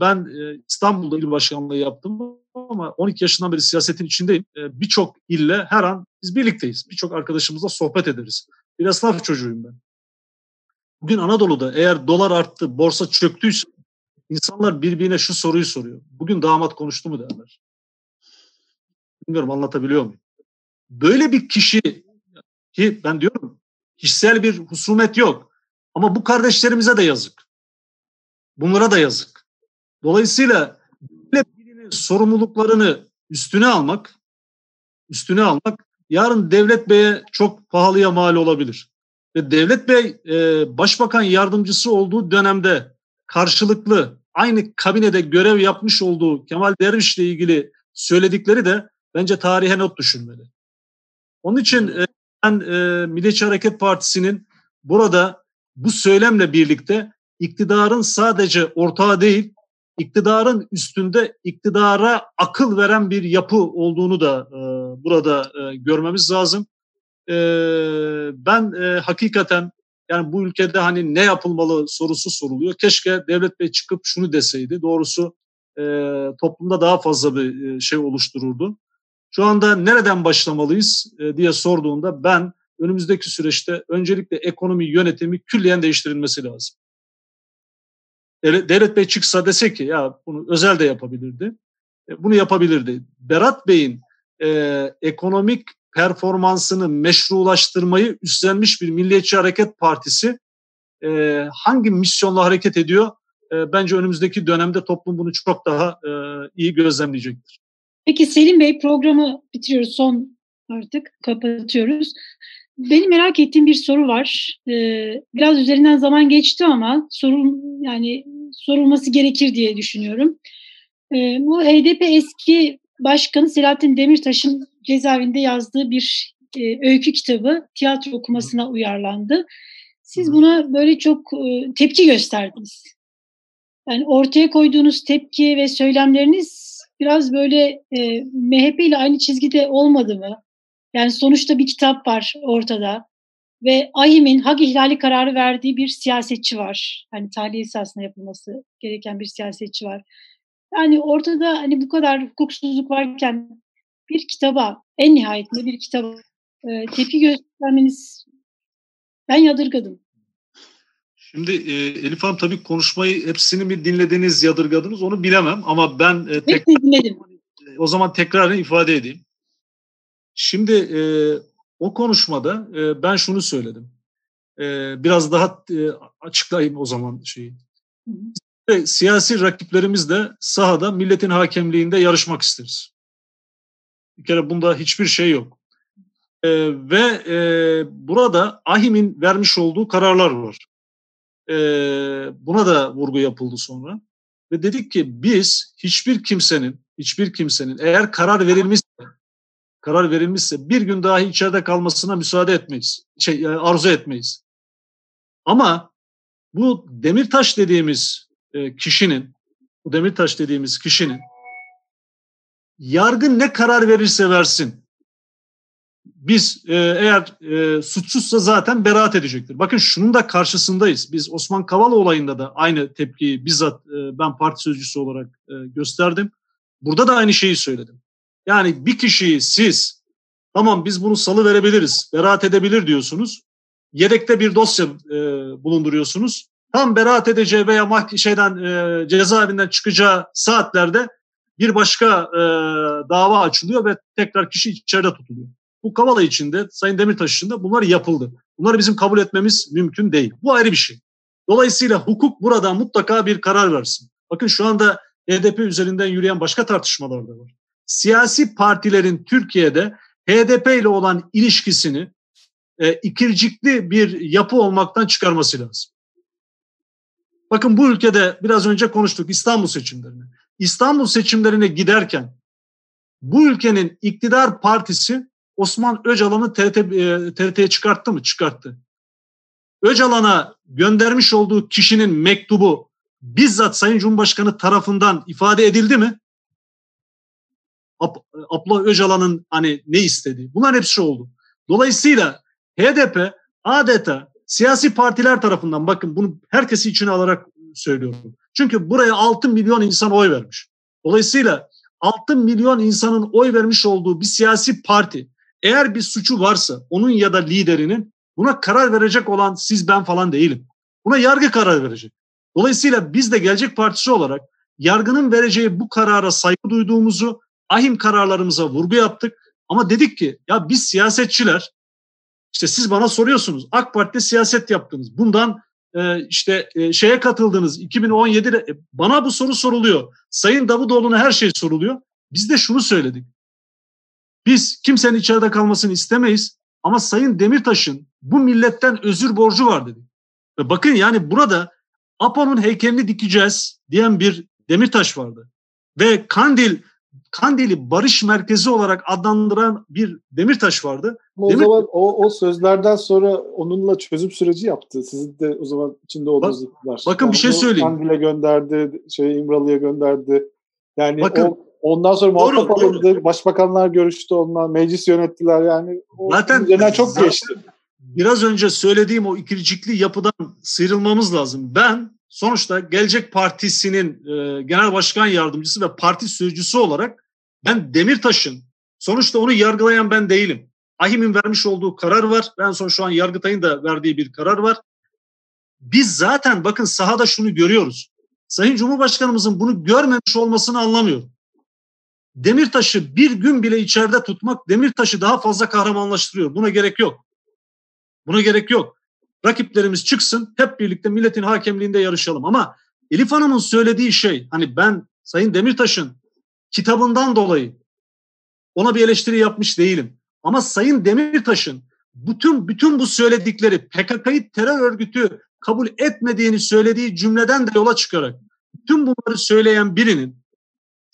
ben İstanbul'da il başkanlığı yaptım ama 12 yaşından beri siyasetin içindeyim. E, Birçok ille her an biz birlikteyiz. Birçok arkadaşımızla sohbet ederiz. Bir esnaf çocuğuyum ben. Bugün Anadolu'da eğer dolar arttı, borsa çöktüyse insanlar birbirine şu soruyu soruyor. Bugün damat konuştu mu derler. Bilmiyorum anlatabiliyor muyum? Böyle bir kişi ki ben diyorum kişisel bir husumet yok. Ama bu kardeşlerimize de yazık. Bunlara da yazık. Dolayısıyla sorumluluklarını üstüne almak, üstüne almak yarın Devlet Bey'e çok pahalıya mal olabilir. Ve Devlet Bey e, başbakan yardımcısı olduğu dönemde karşılıklı aynı kabinede görev yapmış olduğu Kemal Derviş'le ilgili söyledikleri de bence tarihe not düşürmeli. Onun için e, ben e, Milliyetçi Hareket Partisi'nin burada bu söylemle birlikte iktidarın sadece ortağı değil, iktidarın üstünde iktidara akıl veren bir yapı olduğunu da e, burada e, görmemiz lazım. E, ben e, hakikaten yani bu ülkede hani ne yapılmalı sorusu soruluyor. Keşke Devlet Bey çıkıp şunu deseydi. Doğrusu e, toplumda daha fazla bir e, şey oluştururdu. Şu anda nereden başlamalıyız e, diye sorduğunda ben önümüzdeki süreçte öncelikle ekonomi yönetimi külliyen değiştirilmesi lazım. Devlet Bey çıksa dese ki ya bunu özel de yapabilirdi. E, bunu yapabilirdi. Berat Bey'in e, ekonomik performansını meşrulaştırmayı üstlenmiş bir Milliyetçi Hareket Partisi e, hangi misyonla hareket ediyor? E, bence önümüzdeki dönemde toplum bunu çok daha e, iyi gözlemleyecektir. Peki Selim Bey programı bitiriyoruz son artık kapatıyoruz. Benim merak ettiğim bir soru var. Ee, biraz üzerinden zaman geçti ama sorun yani sorulması gerekir diye düşünüyorum. Ee, bu HDP eski başkanı Selahattin Demirtaş'ın cezaevinde yazdığı bir e, öykü kitabı tiyatro okumasına uyarlandı. Siz buna böyle çok e, tepki gösterdiniz. Yani ortaya koyduğunuz tepki ve söylemleriniz biraz böyle e, MHP ile aynı çizgide olmadı mı? Yani sonuçta bir kitap var ortada ve AYİM'in hak ihlali kararı verdiği bir siyasetçi var. Hani tahliye esasına yapılması gereken bir siyasetçi var. Yani ortada hani bu kadar hukuksuzluk varken bir kitaba, en nihayetinde bir kitaba e, tepki göstermeniz ben yadırgadım. Şimdi e, Elif Hanım tabii konuşmayı hepsini mi dinlediniz, yadırgadınız onu bilemem ama ben e, tek, dinledim. o zaman tekrar ifade edeyim. Şimdi e, o konuşmada e, ben şunu söyledim. E, biraz daha e, açıklayayım o zaman şeyi. Ve siyasi rakiplerimiz de sahada milletin hakemliğinde yarışmak isteriz. Bir kere bunda hiçbir şey yok. E, ve e, burada AHİM'in vermiş olduğu kararlar var. E, buna da vurgu yapıldı sonra. Ve dedik ki biz hiçbir kimsenin, hiçbir kimsenin eğer karar verilmiş karar verilmişse bir gün dahi içeride kalmasına müsaade etmeyiz. Şey, e, arzu etmeyiz. Ama bu Demirtaş dediğimiz e, kişinin, bu Demirtaş dediğimiz kişinin yargı ne karar verirse versin. Biz e, eğer e, suçsuzsa zaten beraat edecektir. Bakın şunun da karşısındayız. Biz Osman Kavala olayında da aynı tepkiyi bizzat e, ben parti sözcüsü olarak e, gösterdim. Burada da aynı şeyi söyledim. Yani bir kişiyi siz tamam biz bunu salı verebiliriz, beraat edebilir diyorsunuz. Yedekte bir dosya e, bulunduruyorsunuz. Tam beraat edeceği veya mah şeyden e, cezaevinden çıkacağı saatlerde bir başka e, dava açılıyor ve tekrar kişi içeride tutuluyor. Bu Kavala içinde, Sayın Demirtaş için bunlar yapıldı. Bunları bizim kabul etmemiz mümkün değil. Bu ayrı bir şey. Dolayısıyla hukuk burada mutlaka bir karar versin. Bakın şu anda HDP üzerinden yürüyen başka tartışmalar da var siyasi partilerin Türkiye'de HDP ile olan ilişkisini e, ikircikli bir yapı olmaktan çıkarması lazım. Bakın bu ülkede biraz önce konuştuk İstanbul seçimlerini. İstanbul seçimlerine giderken bu ülkenin iktidar partisi Osman Öcalan'ı TRT, e, TRT'ye çıkarttı mı? Çıkarttı. Öcalan'a göndermiş olduğu kişinin mektubu bizzat Sayın Cumhurbaşkanı tarafından ifade edildi mi? Abla Öcalan'ın hani ne istediği. Bunlar hepsi oldu. Dolayısıyla HDP adeta siyasi partiler tarafından bakın bunu herkesi içine alarak söylüyorum. Çünkü buraya 6 milyon insan oy vermiş. Dolayısıyla 6 milyon insanın oy vermiş olduğu bir siyasi parti eğer bir suçu varsa onun ya da liderinin buna karar verecek olan siz ben falan değilim. Buna yargı karar verecek. Dolayısıyla biz de Gelecek Partisi olarak yargının vereceği bu karara saygı duyduğumuzu ahim kararlarımıza vurgu yaptık. Ama dedik ki ya biz siyasetçiler işte siz bana soruyorsunuz AK Parti'de siyaset yaptınız. Bundan e, işte e, şeye katıldınız 2017'de e, bana bu soru soruluyor. Sayın Davutoğlu'na her şey soruluyor. Biz de şunu söyledik. Biz kimsenin içeride kalmasını istemeyiz ama Sayın Demirtaş'ın bu milletten özür borcu var dedik. Ve bakın yani burada Apo'nun heykelini dikeceğiz diyen bir Demirtaş vardı. Ve Kandil Kandil'i barış merkezi olarak adlandıran bir Demirtaş vardı. O Demir... zaman o, o sözlerden sonra onunla çözüm süreci yaptı. Sizin de o zaman içinde olduğunuz Bak, Bakın yani bir şey söyleyeyim. Kandil'e gönderdi, şey İmralı'ya gönderdi. Yani bakın, o, ondan sonra muhatap alındı. Başbakanlar görüştü onunla, meclis yönettiler yani. O zaten çok zaten, geçti. Biraz önce söylediğim o ikircikli yapıdan sıyrılmamız lazım. Ben sonuçta Gelecek Partisi'nin e, genel başkan yardımcısı ve parti sözcüsü olarak ben Demirtaş'ın sonuçta onu yargılayan ben değilim. Ahim'in vermiş olduğu karar var. Ben son şu an Yargıtay'ın da verdiği bir karar var. Biz zaten bakın sahada şunu görüyoruz. Sayın Cumhurbaşkanımızın bunu görmemiş olmasını anlamıyorum. Demirtaş'ı bir gün bile içeride tutmak Demirtaş'ı daha fazla kahramanlaştırıyor. Buna gerek yok. Buna gerek yok. Rakiplerimiz çıksın hep birlikte milletin hakemliğinde yarışalım. Ama Elif Hanım'ın söylediği şey hani ben Sayın Demirtaş'ın kitabından dolayı ona bir eleştiri yapmış değilim. Ama Sayın Demirtaş'ın bütün bütün bu söyledikleri PKK'yı terör örgütü kabul etmediğini söylediği cümleden de yola çıkarak bütün bunları söyleyen birinin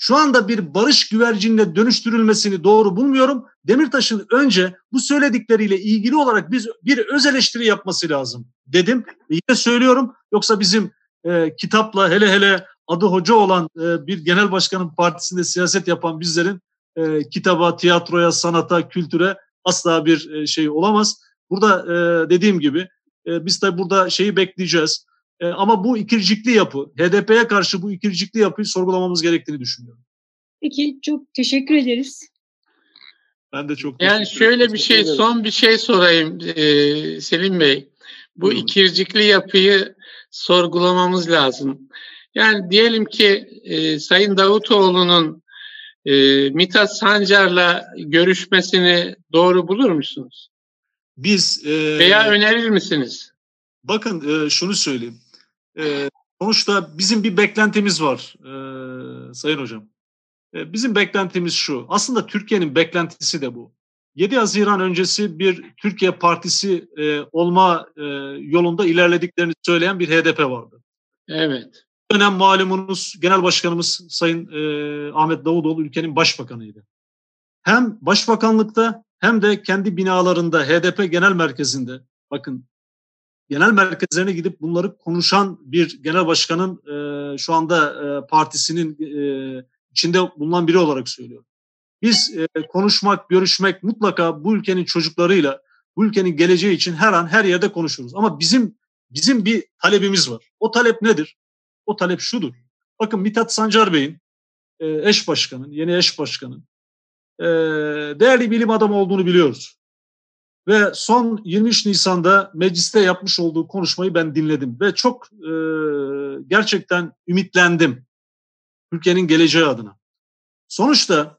şu anda bir barış güvercinine dönüştürülmesini doğru bulmuyorum. Demirtaş'ın önce bu söyledikleriyle ilgili olarak biz bir öz eleştiri yapması lazım dedim. Yine söylüyorum yoksa bizim e, kitapla hele hele adı hoca olan e, bir genel başkanın partisinde siyaset yapan bizlerin e, kitaba, tiyatroya, sanata, kültüre asla bir e, şey olamaz. Burada e, dediğim gibi e, biz de burada şeyi bekleyeceğiz. E, ama bu ikircikli yapı, HDP'ye karşı bu ikircikli yapıyı sorgulamamız gerektiğini düşünüyorum. Peki çok teşekkür ederiz. Ben de çok Yani şöyle bir şey, son bir şey sorayım e, Selim Bey. Bu Hı. ikircikli yapıyı sorgulamamız lazım. Yani diyelim ki e, Sayın Davutoğlu'nun e, Mithat Sancar'la görüşmesini doğru bulur musunuz? Biz e, veya önerir misiniz? Bakın e, şunu söyleyeyim. E, sonuçta bizim bir beklentimiz var e, Sayın Hocam. E, bizim beklentimiz şu. Aslında Türkiye'nin beklentisi de bu. 7 Haziran öncesi bir Türkiye Partisi e, olma e, yolunda ilerlediklerini söyleyen bir HDP vardı. Evet. Dönem malumunuz Genel Başkanımız Sayın e, Ahmet Davutoğlu ülkenin başbakanıydı. Hem başbakanlıkta hem de kendi binalarında HDP genel merkezinde bakın genel merkezlerine gidip bunları konuşan bir genel başkanın e, şu anda e, partisinin e, içinde bulunan biri olarak söylüyorum. Biz e, konuşmak, görüşmek mutlaka bu ülkenin çocuklarıyla, bu ülkenin geleceği için her an her yerde konuşuruz. Ama bizim bizim bir talebimiz var. O talep nedir? O talep şudur. Bakın Mithat Sancar Bey'in e, eş başkanın, yeni eş başkanın e, değerli bilim adamı olduğunu biliyoruz. Ve son 23 Nisan'da mecliste yapmış olduğu konuşmayı ben dinledim ve çok e, gerçekten ümitlendim ülkenin geleceği adına. Sonuçta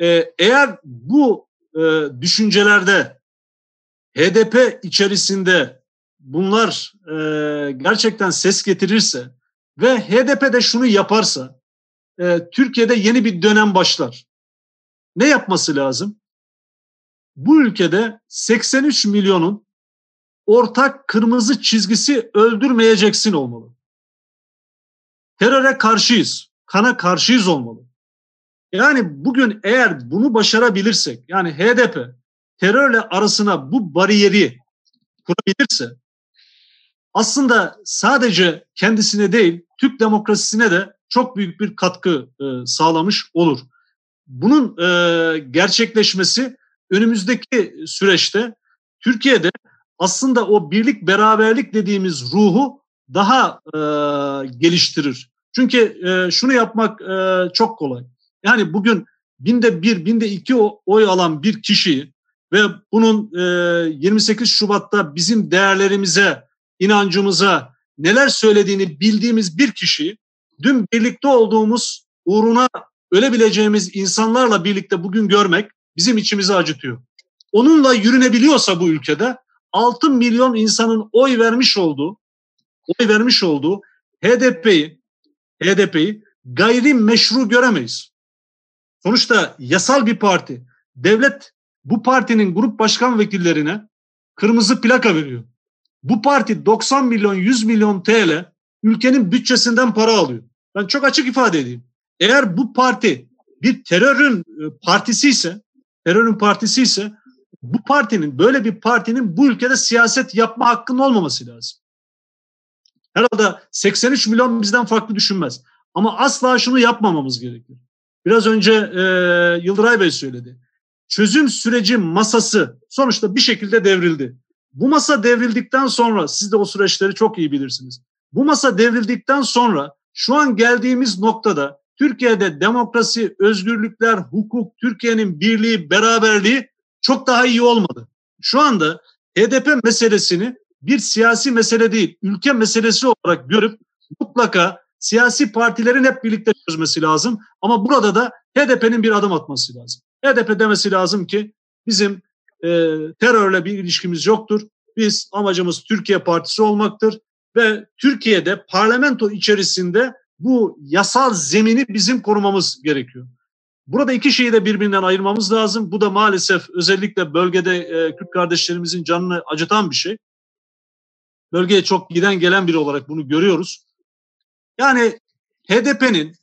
e, eğer bu e, düşüncelerde HDP içerisinde bunlar e, gerçekten ses getirirse ve HDP de şunu yaparsa e, Türkiye'de yeni bir dönem başlar. Ne yapması lazım? Bu ülkede 83 milyonun ortak kırmızı çizgisi öldürmeyeceksin olmalı. teröre karşıyız. Kana karşıyız olmalı. Yani bugün eğer bunu başarabilirsek, yani HDP terörle arasına bu bariyeri kurabilirse, aslında sadece kendisine değil, Türk demokrasisine de çok büyük bir katkı e, sağlamış olur. Bunun e, gerçekleşmesi önümüzdeki süreçte Türkiye'de aslında o birlik beraberlik dediğimiz ruhu daha e, geliştirir. Çünkü e, şunu yapmak e, çok kolay. Yani bugün binde bir, binde iki oy alan bir kişiyi ve bunun e, 28 Şubat'ta bizim değerlerimize, inancımıza neler söylediğini bildiğimiz bir kişiyi dün birlikte olduğumuz uğruna ölebileceğimiz insanlarla birlikte bugün görmek bizim içimizi acıtıyor. Onunla yürünebiliyorsa bu ülkede 6 milyon insanın oy vermiş olduğu oy vermiş olduğu HDP'yi HDP'yi gayri meşru göremeyiz. Sonuçta yasal bir parti. Devlet bu partinin grup başkan vekillerine kırmızı plaka veriyor. Bu parti 90 milyon 100 milyon TL ülkenin bütçesinden para alıyor. Ben çok açık ifade edeyim. Eğer bu parti bir terörün e, partisi ise, terörün partisi ise bu partinin, böyle bir partinin bu ülkede siyaset yapma hakkının olmaması lazım. Herhalde 83 milyon bizden farklı düşünmez. Ama asla şunu yapmamamız gerekir. Biraz önce e, Yıldıray Bey söyledi. Çözüm süreci masası sonuçta bir şekilde devrildi. Bu masa devrildikten sonra siz de o süreçleri çok iyi bilirsiniz. Bu masa devrildikten sonra şu an geldiğimiz noktada Türkiye'de demokrasi, özgürlükler, hukuk, Türkiye'nin birliği, beraberliği çok daha iyi olmadı. Şu anda HDP meselesini bir siyasi mesele değil, ülke meselesi olarak görüp mutlaka siyasi partilerin hep birlikte çözmesi lazım. Ama burada da HDP'nin bir adım atması lazım. HDP demesi lazım ki bizim e, terörle bir ilişkimiz yoktur. Biz amacımız Türkiye Partisi olmaktır ve Türkiye'de parlamento içerisinde bu yasal zemini bizim korumamız gerekiyor. Burada iki şeyi de birbirinden ayırmamız lazım. Bu da maalesef özellikle bölgede e, Kürt kardeşlerimizin canını acıtan bir şey. Bölgeye çok giden gelen biri olarak bunu görüyoruz. Yani HDP'nin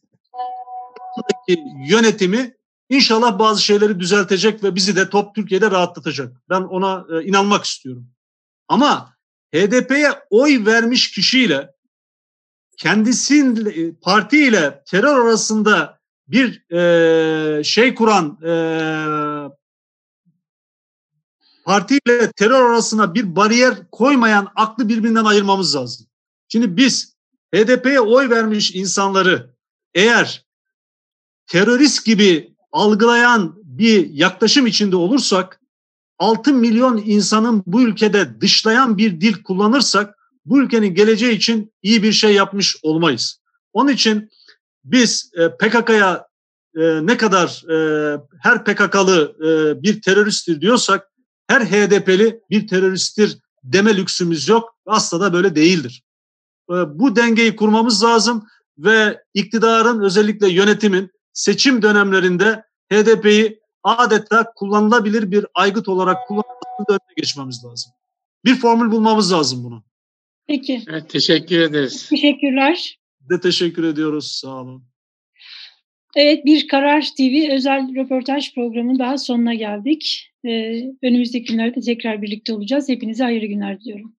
yönetimi inşallah bazı şeyleri düzeltecek ve bizi de top Türkiye'de rahatlatacak. Ben ona e, inanmak istiyorum. Ama HDP'ye oy vermiş kişiyle kendisinin e, partiyle terör arasında bir e, şey kuran e, partiyle terör arasına bir bariyer koymayan aklı birbirinden ayırmamız lazım. Şimdi biz HDP'ye oy vermiş insanları eğer terörist gibi algılayan bir yaklaşım içinde olursak 6 milyon insanın bu ülkede dışlayan bir dil kullanırsak bu ülkenin geleceği için iyi bir şey yapmış olmayız. Onun için biz e, PKK'ya e, ne kadar e, her PKK'lı bir teröristtir diyorsak her HDP'li bir teröristtir deme lüksümüz yok. Aslında da böyle değildir. Bu dengeyi kurmamız lazım ve iktidarın özellikle yönetimin seçim dönemlerinde HDP'yi adeta kullanılabilir bir aygıt olarak kullanmasını önüne geçmemiz lazım. Bir formül bulmamız lazım bunu. Peki. Evet, teşekkür ederiz. Teşekkürler. De teşekkür ediyoruz. Sağ olun. Evet, bir Karar TV özel röportaj programının daha sonuna geldik. Ee, önümüzdeki günlerde tekrar birlikte olacağız. Hepinize hayırlı günler diliyorum.